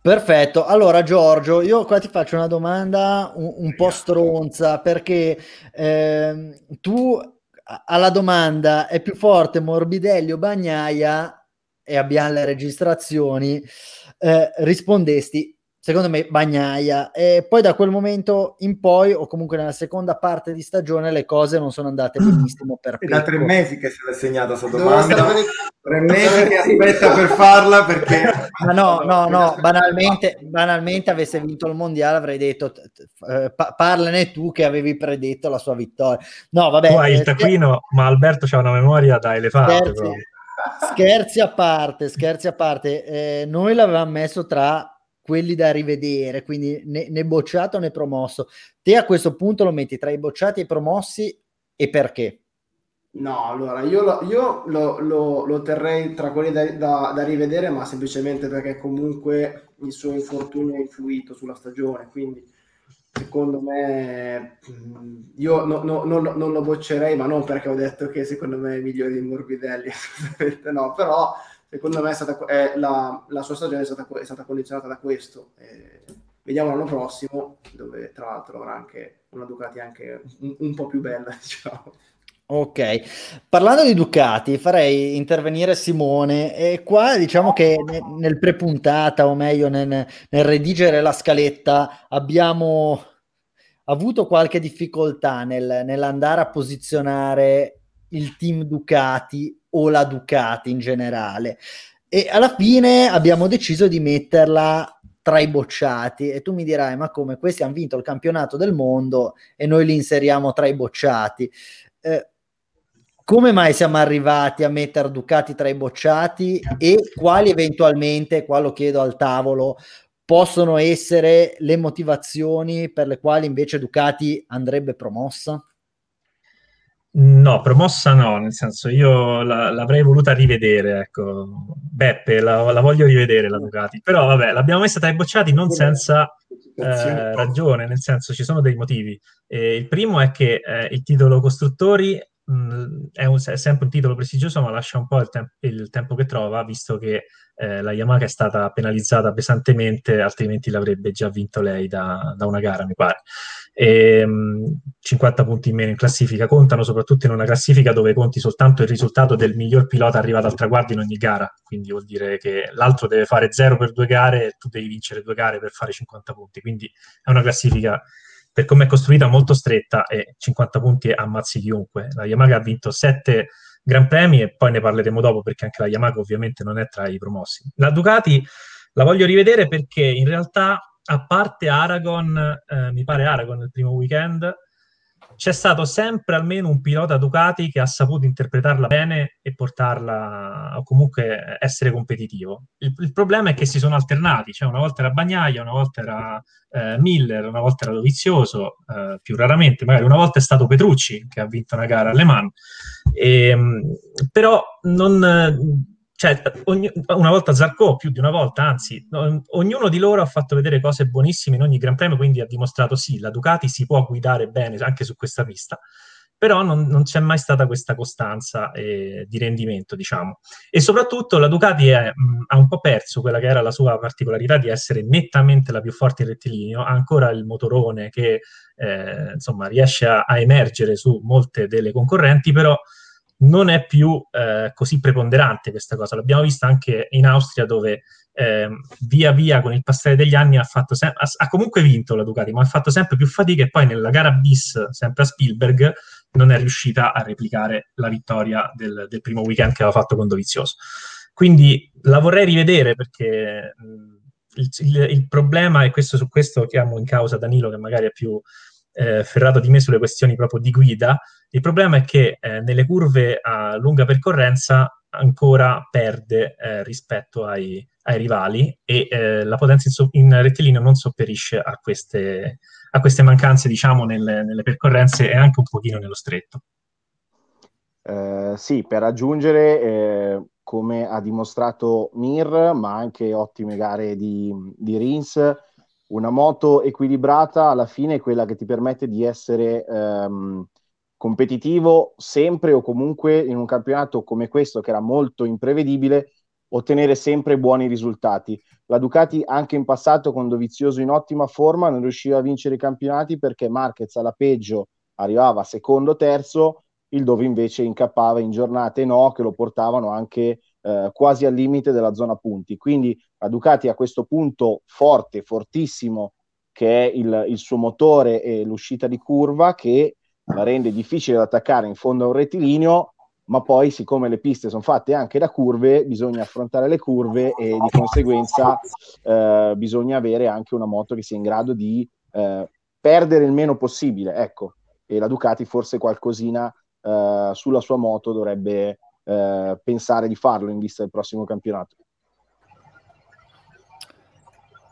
Perfetto, allora Giorgio, io qua ti faccio una domanda un, un po' stronza perché eh, tu alla domanda è più forte Morbidelli o Bagnaia e, abbiamo le registrazioni, eh, rispondesti secondo me Bagnaia. E poi da quel momento in poi o comunque nella seconda parte di stagione le cose non sono andate benissimo per È da tre mesi che se l'è segnata questa domanda. tre mesi che aspetta per farla perché ma no no no banalmente, banalmente avesse vinto il mondiale avrei detto eh, parlane tu che avevi predetto la sua vittoria. No vabbè tu hai il eh, taccuino ma Alberto ha una memoria da elefante scherzi, scherzi a parte scherzi a parte eh, noi l'avevamo messo tra quelli da rivedere, quindi né, né bocciato né promosso. Te a questo punto lo metti tra i bocciati e i promossi e perché? No, allora io lo, io lo, lo, lo terrei tra quelli da, da, da, rivedere, ma semplicemente perché comunque il suo infortunio ha influito sulla stagione, quindi secondo me io no, no, no, non lo boccerei, ma non perché ho detto che secondo me è migliore di Morbidelli, no, però secondo me è stata, è la, la, sua stagione è stata, è stata condizionata da questo. E vediamo l'anno prossimo, dove tra l'altro avrà anche una Ducati anche un, un po' più bella, diciamo. Ok, parlando di Ducati, farei intervenire Simone e qua diciamo che nel pre-puntata, o meglio nel, nel redigere la scaletta, abbiamo avuto qualche difficoltà nel, nell'andare a posizionare il team Ducati o la Ducati in generale. E alla fine abbiamo deciso di metterla tra i bocciati e tu mi dirai ma come questi hanno vinto il campionato del mondo e noi li inseriamo tra i bocciati eh, come mai siamo arrivati a mettere Ducati tra i bocciati e quali eventualmente qua lo chiedo al tavolo possono essere le motivazioni per le quali invece Ducati andrebbe promossa? No, promossa no, nel senso io la, l'avrei voluta rivedere, ecco. Beppe, la, la, voglio rivedere la Ducati, però vabbè, l'abbiamo messa tra i bocciati non senza eh, ragione, nel senso ci sono dei motivi. Eh, il primo è che eh, il titolo costruttori mh, mm, è, un, è, sempre un titolo prestigioso, ma lascia un po' il, tem- il tempo che trova, visto che eh, la Yamaha è stata penalizzata pesantemente, altrimenti l'avrebbe già vinto lei da, da una gara, mi pare. E, 50 punti in meno in classifica contano soprattutto in una classifica dove conti soltanto il risultato del miglior pilota arrivato al traguardo in ogni gara. Quindi vuol dire che l'altro deve fare 0 per due gare e tu devi vincere due gare per fare 50 punti. Quindi è una classifica per come è costruita molto stretta e 50 punti ammazzi chiunque. La Yamaha ha vinto 7 Gran Premi e poi ne parleremo dopo perché anche la Yamaha ovviamente non è tra i promossi. La Ducati la voglio rivedere perché in realtà a parte Aragon, eh, mi pare Aragon nel primo weekend, c'è stato sempre almeno un pilota Ducati che ha saputo interpretarla bene e portarla o comunque essere competitivo. Il, il problema è che si sono alternati, cioè una volta era Bagnaia, una volta era eh, Miller, una volta era Dovizioso, eh, più raramente, magari una volta è stato Petrucci che ha vinto una gara alle Mans. E, ehm, però non cioè, ogni, una volta Zarco, più di una volta, anzi, no, ognuno di loro ha fatto vedere cose buonissime in ogni Gran Premio, quindi ha dimostrato sì, la Ducati si può guidare bene anche su questa pista, però non, non c'è mai stata questa costanza eh, di rendimento, diciamo. E soprattutto la Ducati è, mh, ha un po' perso quella che era la sua particolarità di essere nettamente la più forte in rettilineo, ha ancora il motorone che eh, insomma riesce a, a emergere su molte delle concorrenti, però non è più eh, così preponderante questa cosa. L'abbiamo visto anche in Austria dove eh, via via con il passare degli anni ha, sem- ha, ha, comunque vinto la Ducati, ma ha fatto sempre più fatica e poi nella gara bis, sempre a Spielberg, non è riuscita a replicare la vittoria del, del primo weekend che aveva fatto con Dovizioso. Quindi la vorrei rivedere perché mh, il, il, il, problema, e questo su questo chiamo in causa Danilo che magari è più eh, ferrato di me sulle questioni proprio di guida, il problema è che eh, nelle curve a lunga percorrenza ancora perde eh, rispetto ai, ai, rivali e eh, la potenza in, so- in, rettilineo non sopperisce a queste, a queste mancanze, diciamo, nelle, nelle, percorrenze e anche un pochino nello stretto. Eh, sì, per aggiungere, eh, come ha dimostrato Mir, ma anche ottime gare di, di Rins, una moto equilibrata alla fine è quella che ti permette di essere ehm, competitivo sempre o comunque in un campionato come questo che era molto imprevedibile ottenere sempre buoni risultati. La Ducati anche in passato con Dovizioso in ottima forma non riusciva a vincere i campionati perché Marquez alla peggio arrivava secondo terzo, il dove invece incappava in giornate no che lo portavano anche eh, quasi al limite della zona punti. Quindi la Ducati a questo punto forte, fortissimo, che è il, il suo motore e l'uscita di curva, che la rende difficile da attaccare in fondo a un rettilineo, ma poi siccome le piste sono fatte anche da curve, bisogna affrontare le curve e di conseguenza eh, bisogna avere anche una moto che sia in grado di eh, perdere il meno possibile, ecco, e la Ducati forse qualcosina eh, sulla sua moto dovrebbe eh, pensare di farlo in vista del prossimo campionato.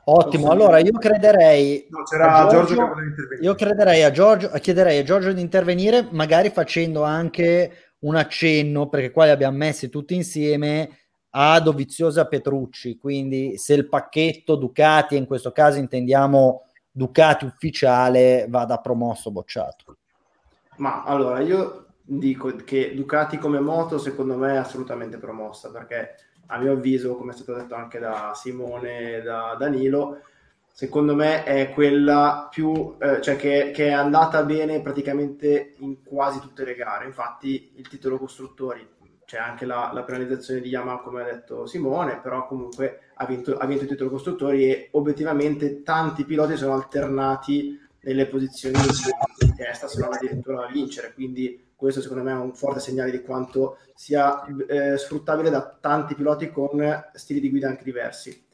Ottimo, allora io crederei no, c'era Giorgio, Giorgio io crederei a Giorgio, chiederei a Giorgio di intervenire magari facendo anche un accenno, perché qua li abbiamo messi tutti insieme, a Doviziosa Petrucci, quindi se il pacchetto Ducati, in questo caso intendiamo Ducati ufficiale, vada promosso o bocciato. Ma allora io dico che Ducati come moto secondo me è assolutamente promossa perché a mio avviso, come è stato detto anche da Simone e da Danilo, secondo me è quella più, eh, cioè che, che, è andata bene praticamente in quasi tutte le gare. Infatti il titolo costruttori c'è anche la, la penalizzazione di Yamaha, come ha detto Simone, però comunque ha vinto, ha vinto il titolo costruttori e obiettivamente tanti piloti sono alternati nelle posizioni di testa, se non addirittura a vincere. Quindi questo secondo me è un forte segnale di quanto sia eh, sfruttabile da tanti piloti con stili di guida anche diversi.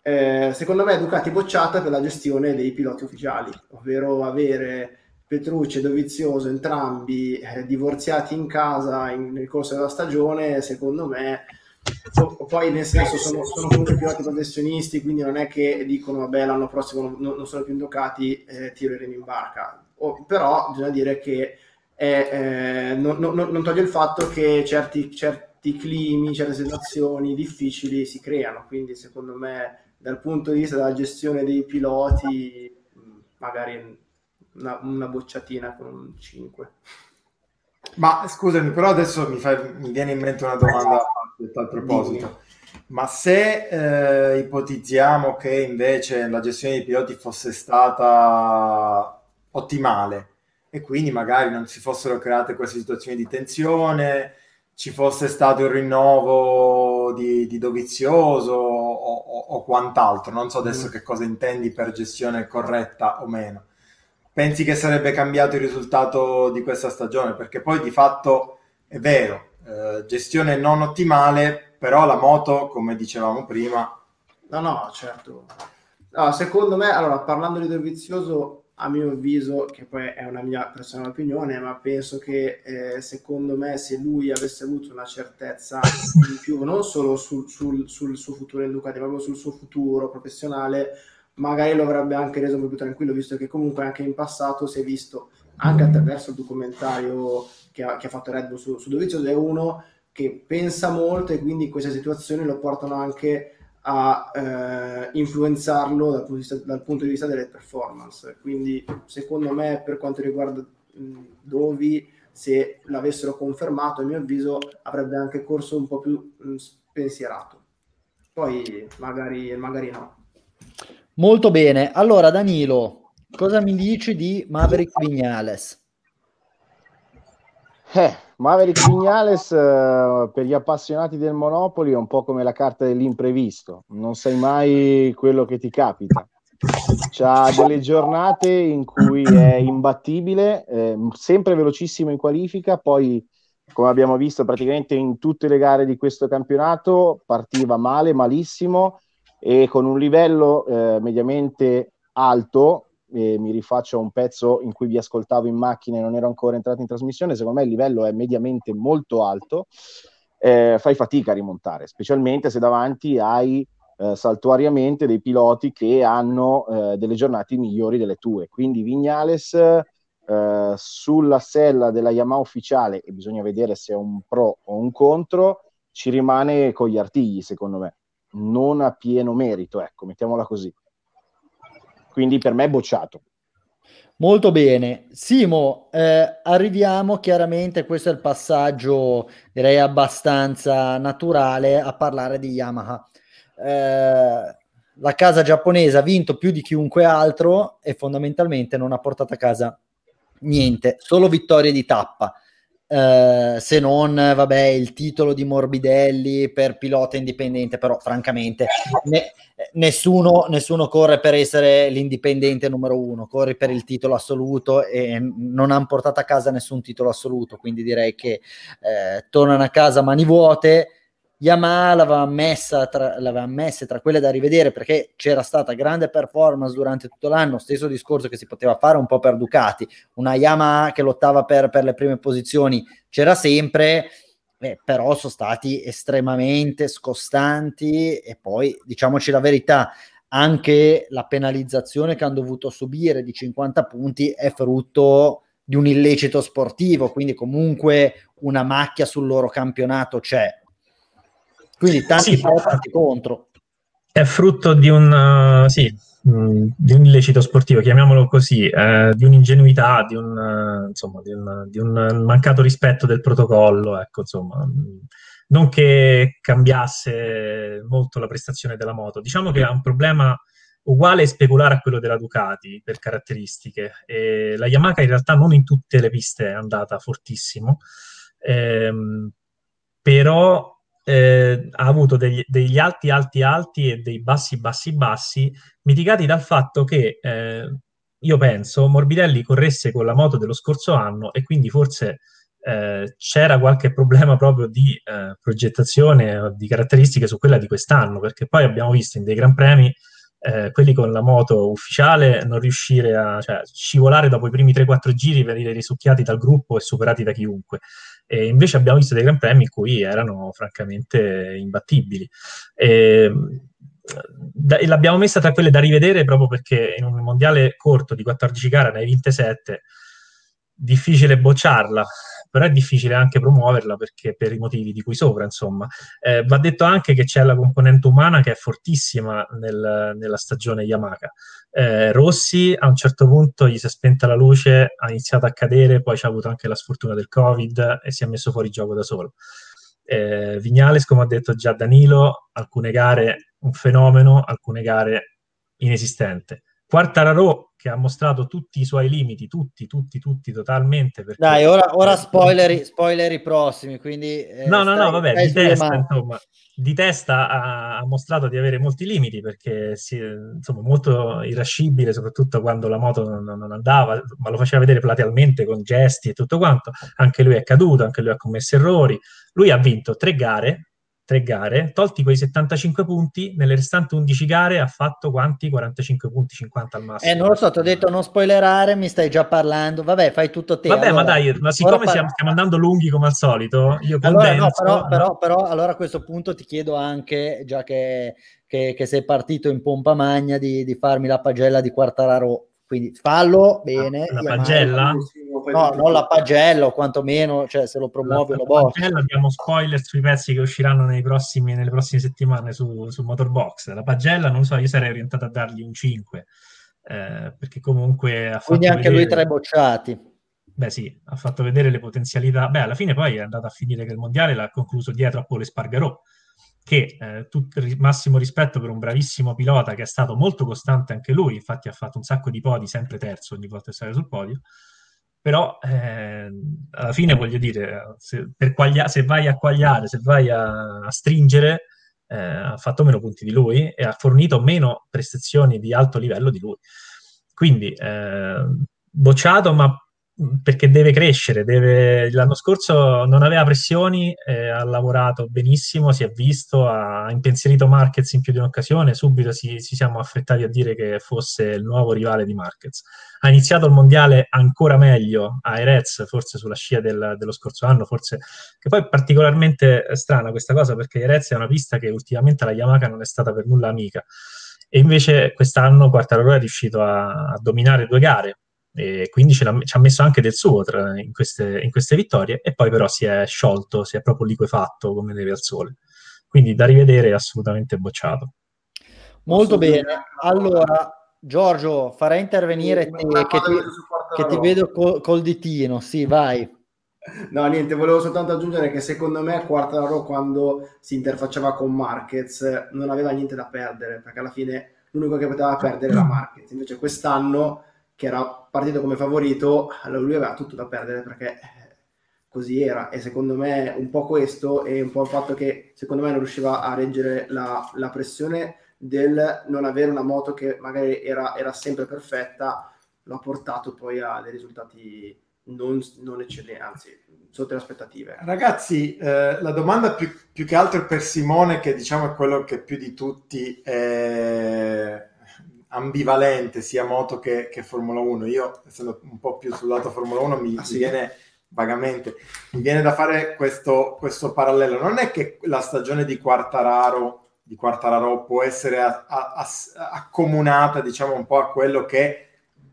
Eh, secondo me Ducati bocciata per la gestione dei piloti ufficiali, ovvero avere Petrucci e Dovizioso entrambi eh, divorziati in casa in, nel corso della stagione, secondo me poi nel senso sono, sono, comunque piloti professionisti quindi non è che dicono vabbè l'anno prossimo non, non sono più indocati eh, tireremo in barca o, però bisogna dire che eh, non, non, non, toglie il fatto che certi, certi climi, certe situazioni difficili si creano, quindi secondo me dal punto di vista della gestione dei piloti magari una, una bocciatina con un 5. Ma scusami, però adesso mi, fai, mi viene in mente una domanda a tal proposito. Ma se eh, ipotizziamo che invece la gestione dei piloti fosse stata ottimale, e quindi magari non si fossero create queste situazioni di tensione, ci fosse stato il rinnovo di, di Dovizioso o, o, o, quant'altro. Non so adesso mm. che cosa intendi per gestione corretta o meno. Pensi che sarebbe cambiato il risultato di questa stagione? Perché poi di fatto è vero, eh, gestione non ottimale, però la moto, come dicevamo prima... No, no, certo. No, secondo me, allora, parlando di Dovizioso, a mio avviso, che poi è una mia personale opinione, ma penso che eh, secondo me se lui avesse avuto una certezza in più, non solo sul, sul, sul suo futuro in ma proprio sul suo futuro professionale, magari lo avrebbe anche reso un po' più tranquillo, visto che comunque anche in passato si è visto, anche attraverso il documentario che ha, che ha fatto Red Bull su, su Dovizioso, è uno che pensa molto e quindi queste situazioni lo portano anche a eh, influenzarlo dal punto, vista, dal punto, di vista, delle performance. Quindi, secondo me, per quanto riguarda mh, Dovi, se l'avessero confermato, a mio avviso, avrebbe anche corso un po' più mh, spensierato. Poi, magari, magari no. Molto bene. Allora, Danilo, cosa mi dici di Maverick Vignales? Eh, Maverick Vignales eh, per gli appassionati del Monopoli è un po' come la carta dell'imprevisto, non sai mai quello che ti capita. C'ha delle giornate in cui è imbattibile, eh, sempre velocissimo in qualifica, poi come abbiamo visto praticamente in tutte le gare di questo campionato partiva male, malissimo e con un livello eh, mediamente alto eh, mi rifaccio a un pezzo in cui vi ascoltavo in macchina e non ero ancora entrato in trasmissione, secondo me il livello è mediamente molto alto, eh, fai fatica a rimontare, specialmente se davanti hai eh, saltuariamente dei piloti che hanno eh, delle giornate migliori delle tue. Quindi Vignales eh, sulla sella della Yamaha ufficiale, e bisogna vedere se è un pro o un contro, ci rimane con gli artigli, secondo me. Non a pieno merito, ecco, mettiamola così quindi per me è bocciato. Molto bene. Simo, eh, arriviamo chiaramente, questo è il passaggio direi abbastanza naturale a parlare di Yamaha. Eh, la casa giapponese ha vinto più di chiunque altro e fondamentalmente non ha portato a casa niente, solo vittorie di tappa. Eh, se non, vabbè, il titolo di Morbidelli per pilota indipendente, però francamente ne, nessuno, nessuno corre per essere l'indipendente numero uno, corri per il titolo assoluto e non hanno portato a casa nessun titolo assoluto, quindi direi che eh, tornano a casa mani vuote Yamaha l'aveva messa, tra, l'aveva messa tra quelle da rivedere perché c'era stata grande performance durante tutto l'anno, stesso discorso che si poteva fare un po' per Ducati, una Yamaha che lottava per, per le prime posizioni c'era sempre, eh, però sono stati estremamente scostanti e poi diciamoci la verità, anche la penalizzazione che hanno dovuto subire di 50 punti è frutto di un illecito sportivo, quindi comunque una macchia sul loro campionato c'è quindi tanti sì, tanti contro. È frutto di un, uh, sì, mm, di un illecito sportivo, chiamiamolo così, eh, di un'ingenuità, di un, uh, insomma, di un, di un, mancato rispetto del protocollo, ecco, insomma, non che cambiasse molto la prestazione della moto. Diciamo che ha un problema uguale e speculare a quello della Ducati per caratteristiche. E la Yamaha in realtà non in tutte le piste è andata fortissimo, ehm, però eh, ha avuto degli, degli, alti alti alti e dei bassi bassi bassi, mitigati dal fatto che eh, io penso Morbidelli corresse con la moto dello scorso anno e quindi forse eh, c'era qualche problema proprio di eh, progettazione di caratteristiche su quella di quest'anno, perché poi abbiamo visto in dei Gran Premi eh, quelli con la moto ufficiale non riuscire a cioè, scivolare dopo i primi 3-4 giri, venire risucchiati dal gruppo e superati da chiunque. E invece abbiamo visto dei Gran Premi in cui erano francamente imbattibili. E, da, e l'abbiamo messa tra quelle da rivedere proprio perché in un mondiale corto di 14 gare ne hai vinte 7, difficile bocciarla però è difficile anche promuoverla perché per i motivi di cui sopra, insomma. Eh, va detto anche che c'è la componente umana che è fortissima nel, nella stagione Yamaha. Eh, Rossi a un certo punto gli si è spenta la luce, ha iniziato a cadere, poi c'ha avuto anche la sfortuna del Covid e si è messo fuori gioco da solo. Eh, Vignales, come ha detto già Danilo, alcune gare un fenomeno, alcune gare inesistente. Quartararo che ha mostrato tutti i suoi limiti, tutti, tutti, tutti totalmente. Dai, ora, ora spoiler, spoiler i prossimi, quindi... Eh, no, no, stai, no, vabbè, di testa, insomma, di testa ha, ha, mostrato di avere molti limiti perché si, insomma, molto irascibile, soprattutto quando la moto non, non, andava, ma lo faceva vedere platealmente con gesti e tutto quanto. Anche lui è caduto, anche lui ha commesso errori. Lui ha vinto tre gare, tre gare, tolti quei 75 punti, nelle restanti 11 gare ha fatto quanti? 45 punti, 50 al massimo. Eh, non lo so, ti ho detto non spoilerare, mi stai già parlando. Vabbè, fai tutto te. Vabbè, allora, ma dai, ma siccome stiamo, stiamo, andando lunghi come al solito, io allora, no, però, però, però, allora a questo punto ti chiedo anche, già che, che, che sei partito in pompa magna, di, di farmi la pagella di Quartararo quindi fallo bene. La pagella? No, non la pagella, o quantomeno, cioè se lo promuove la, lo la pagella abbiamo spoiler sui pezzi che usciranno prossimi, nelle prossime settimane su, su Motorbox. La pagella, non so, io sarei orientato a dargli un 5, eh, perché comunque ha fatto Quindi anche vedere... lui tre bocciati. Beh sì, ha fatto vedere le potenzialità. Beh, alla fine poi è andato a finire che il mondiale l'ha concluso dietro a Pole Spargarò che eh, tutto massimo rispetto per un bravissimo pilota che è stato molto costante anche lui, infatti ha fatto un sacco di podi, sempre terzo ogni volta che sale sul podio, però eh, alla fine voglio dire, se, quaglia- se, vai a quagliare, se vai a, a stringere, eh, ha fatto meno punti di lui e ha fornito meno prestazioni di alto livello di lui. Quindi eh, bocciato, ma perché deve crescere, deve... l'anno scorso non aveva pressioni, eh, ha lavorato benissimo, si è visto, ha impensierito Marquez in più di un'occasione, subito ci si siamo affrettati a dire che fosse il nuovo rivale di Marquez. Ha iniziato il mondiale ancora meglio a Erez, forse sulla scia del, dello scorso anno, forse che poi è particolarmente strana questa cosa perché Erez è una pista che ultimamente la Yamaha non è stata per nulla amica. E invece quest'anno Quartararo è riuscito a, a dominare due gare, e quindi ci ha messo anche del suo tra, in, queste, in, queste, vittorie e poi però si è sciolto, si è proprio liquefatto come neve al sole. Quindi da rivedere assolutamente bocciato. Molto bene, allora Giorgio farei intervenire te che ti, che ti vedo col, col ditino, sì vai. No, niente, volevo soltanto aggiungere che secondo me Quartararo quando si interfacciava con Marquez non aveva niente da perdere, perché alla fine l'unico che poteva perdere era Marquez. Invece quest'anno che era partito come favorito, allora lui aveva tutto da perdere perché così era e secondo me un po' questo e un po' il fatto che secondo me non riusciva a reggere la, la pressione del non avere una moto che magari era, era sempre perfetta lo ha portato poi a dei risultati non, non eccellenti, anzi sotto le aspettative. Ragazzi, eh, la domanda più, più, che altro per Simone, che diciamo è quello che più di tutti è ambivalente, sia moto che, che Formula 1. Io, essendo un po' più sul lato Formula 1, mi, ah, sì? mi viene vagamente, mi viene da fare questo, questo, parallelo. Non è che la stagione di Quartararo, di Quartararo può essere a, a, a, accomunata, diciamo, un po' a quello che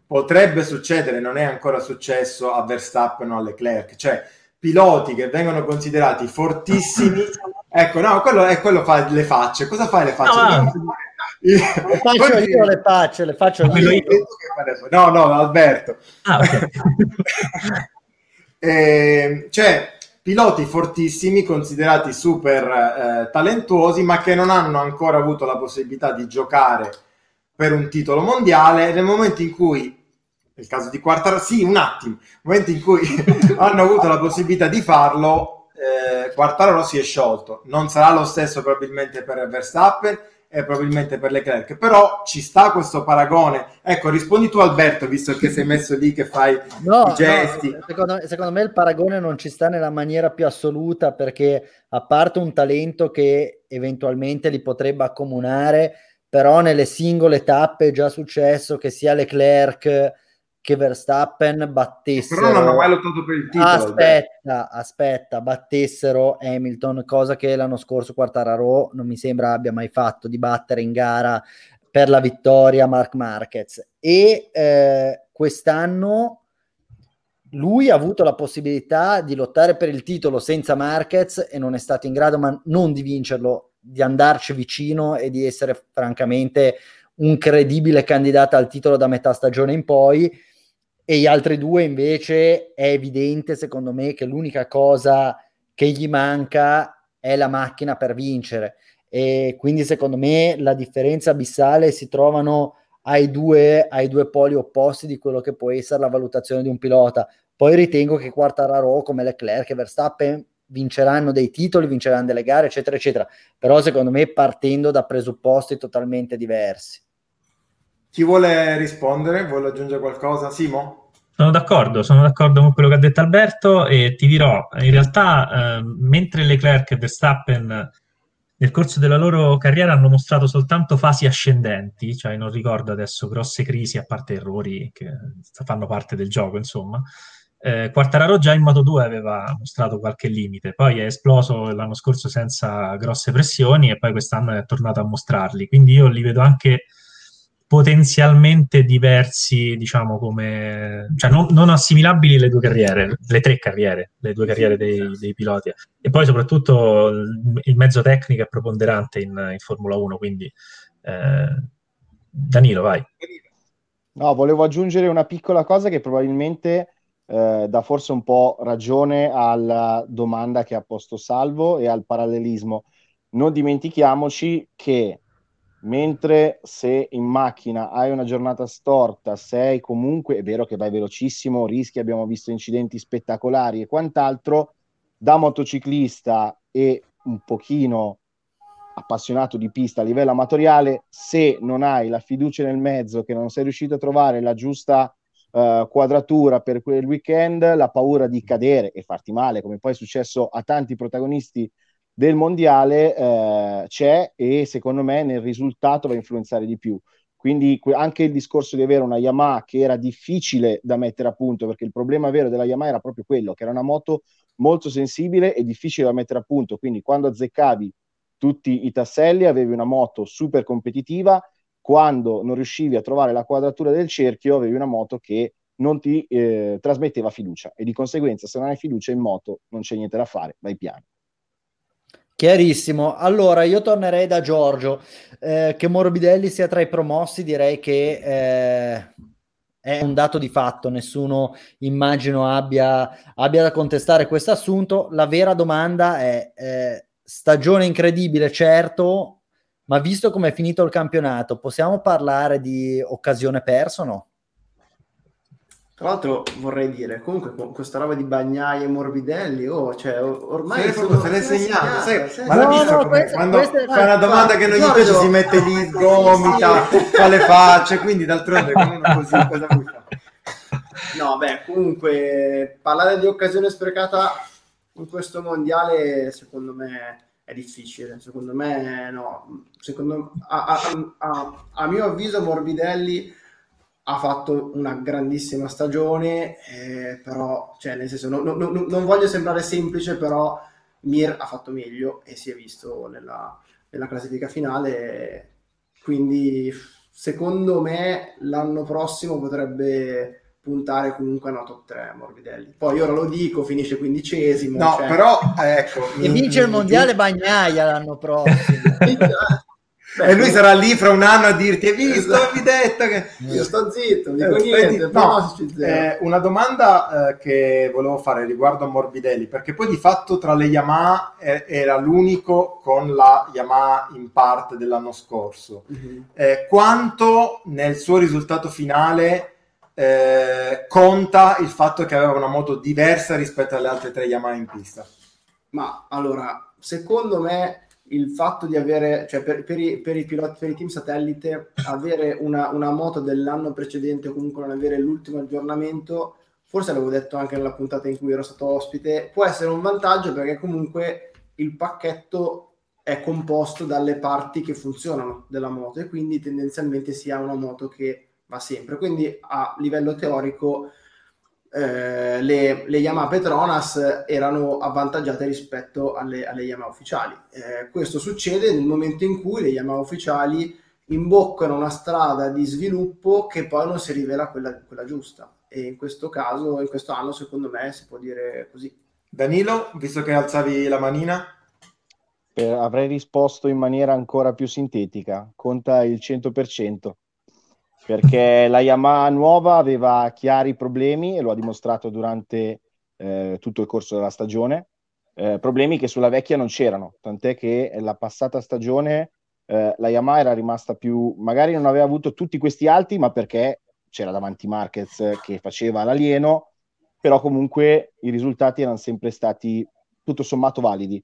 potrebbe succedere, non è ancora successo a Verstappen o a Leclerc, cioè piloti che vengono considerati fortissimi. Ecco, no, quello è quello fa le facce. Cosa fai le facce? No, no. Le faccio io le facce, le faccio io. No, no, Alberto. Ah, okay. eh, cioè, piloti fortissimi, considerati super eh, talentuosi, ma che non hanno ancora avuto la possibilità di giocare per un titolo mondiale. Nel momento in cui nel caso di Quartararo, sì, un attimo, nel momento in cui hanno avuto la possibilità di farlo, eh, Quartararo si è sciolto. Non sarà lo stesso probabilmente per Verstappen e probabilmente per Leclerc, però ci sta questo paragone. Ecco, rispondi tu Alberto, visto che sei messo lì che fai no, i gesti. No, secondo, secondo me il paragone non ci sta nella maniera più assoluta perché a parte un talento che eventualmente li potrebbe accomunare, però nelle singole tappe è già successo che sia Leclerc che Verstappen battessero. Però non hanno mai lottato per il titolo. Aspetta, aspetta, battessero Hamilton, cosa che l'anno scorso Quartararo non mi sembra abbia mai fatto di battere in gara per la vittoria Mark Marquez. E eh, quest'anno lui ha avuto la possibilità di lottare per il titolo senza Marquez e non è stato in grado, ma non di vincerlo, di andarci vicino e di essere francamente un credibile candidato al titolo da metà stagione in poi e gli altri due invece è evidente secondo me che l'unica cosa che gli manca è la macchina per vincere e quindi secondo me la differenza abissale si trovano ai due, ai due poli opposti di quello che può essere la valutazione di un pilota. Poi ritengo che Quartararo come Leclerc e Verstappen vinceranno dei titoli, vinceranno delle gare, eccetera, eccetera. Però secondo me partendo da presupposti totalmente diversi. Chi vuole rispondere? Vuole aggiungere qualcosa? Simo? Sono d'accordo, sono d'accordo con quello che ha detto Alberto e ti dirò, in realtà eh, mentre Leclerc e Verstappen nel corso della loro carriera hanno mostrato soltanto fasi ascendenti, cioè non ricordo adesso grosse crisi, a parte errori che fanno parte del gioco, insomma. Eh, Quartararo già in Moto 2 aveva mostrato qualche limite, poi è esploso l'anno scorso senza grosse pressioni e poi quest'anno è tornato a mostrarli, quindi io li vedo anche potenzialmente diversi, diciamo, come cioè non, non, assimilabili le due carriere, le tre carriere, le due carriere dei, dei piloti. E poi soprattutto il, mezzo tecnico è preponderante in, in Formula 1, quindi eh, Danilo, vai. No, volevo aggiungere una piccola cosa che probabilmente eh, dà forse un po' ragione alla domanda che ha posto Salvo e al parallelismo. Non dimentichiamoci che mentre se in macchina hai una giornata storta, sei comunque, è vero che vai velocissimo, rischi, abbiamo visto incidenti spettacolari e quant'altro, da motociclista e un pochino appassionato di pista a livello amatoriale, se non hai la fiducia nel mezzo, che non sei riuscito a trovare la giusta uh, quadratura per quel weekend, la paura di cadere e farti male, come poi è successo a tanti protagonisti del mondiale eh, c'è e secondo me nel risultato va a influenzare di più. Quindi anche il discorso di avere una Yamaha che era difficile da mettere a punto, perché il problema vero della Yamaha era proprio quello, che era una moto molto sensibile e difficile da mettere a punto. Quindi quando azzeccavi tutti i tasselli avevi una moto super competitiva, quando non riuscivi a trovare la quadratura del cerchio avevi una moto che non ti eh, trasmetteva fiducia e di conseguenza se non hai fiducia in moto non c'è niente da fare, vai piano. Chiarissimo. Allora, io tornerei da Giorgio. Eh, che Morbidelli sia tra i promossi, direi che eh, è un dato di fatto. Nessuno, immagino, abbia, abbia da contestare questo assunto. La vera domanda è: eh, stagione incredibile, certo, ma visto come è finito il campionato, possiamo parlare di occasione persa o no? Tra l'altro vorrei dire, comunque con questa roba di Bagnaia e Morbidelli, oh, cioè, ormai... Se sono, se l'è segnato, sai, sì, ma l'ha no, visto no, come questa- quando questa è- fa una domanda che non gli piace si mette lì, gomita, fa le facce, quindi d'altronde uno così cosa vuoi fare? No, beh, comunque parlare di occasione sprecata in questo mondiale secondo me è difficile. Secondo me no. Secondo, a, a- a- a mio avviso Morbidelli ha fatto una grandissima stagione, eh, però, cioè, nel senso, non, non- non- non voglio sembrare semplice, però Mir ha fatto meglio e si è visto nella, nella classifica finale. Quindi, secondo me, l'anno prossimo potrebbe puntare comunque a una top 3 Morbidelli. Poi ora lo dico, finisce quindicesimo. No, cioè- però ecco. E vince il mondiale Bagnaia l'anno prossimo. Beh, E lui sarà lì fra un anno a dirti: Hai visto? Esatto. Avevi detto che. Io sto zitto, non Eh, dico niente, no, eh, una domanda eh, che volevo fare riguardo a Morbidelli, perché poi di fatto tra le Yamaha eh, era l'unico con la Yamaha in parte dell'anno scorso. Eh, quanto nel suo risultato finale eh, conta il fatto che aveva una moto diversa rispetto alle altre tre Yamaha in pista? Ma allora, secondo me il fatto di avere, cioè per, per i, per i piloti, per i team satellite, avere una, una moto dell'anno precedente o comunque non avere l'ultimo aggiornamento, forse l'avevo detto anche nella puntata in cui ero stato ospite, può essere un vantaggio perché comunque il pacchetto è composto dalle parti che funzionano della moto e quindi tendenzialmente si ha una moto che va sempre. Quindi a livello teorico eh, le, le Yamaha Petronas erano avvantaggiate rispetto alle, alle Yamaha ufficiali. Eh, questo succede nel momento in cui le Yamaha ufficiali imboccano una strada di sviluppo che poi non si rivela quella, quella giusta. E in questo caso, in questo anno, secondo me, si può dire così. Danilo, visto che alzavi la manina, Eh, avrei risposto in maniera ancora più sintetica, conta il 100%, perché la Yamaha nuova aveva chiari problemi e lo ha dimostrato durante eh, tutto il corso della stagione, eh, problemi che sulla vecchia non c'erano, tant'è che la passata stagione eh, la Yamaha era rimasta più, magari non aveva avuto tutti questi alti, ma perché c'era davanti Marquez che faceva l'alieno, però comunque i risultati erano sempre stati tutto sommato validi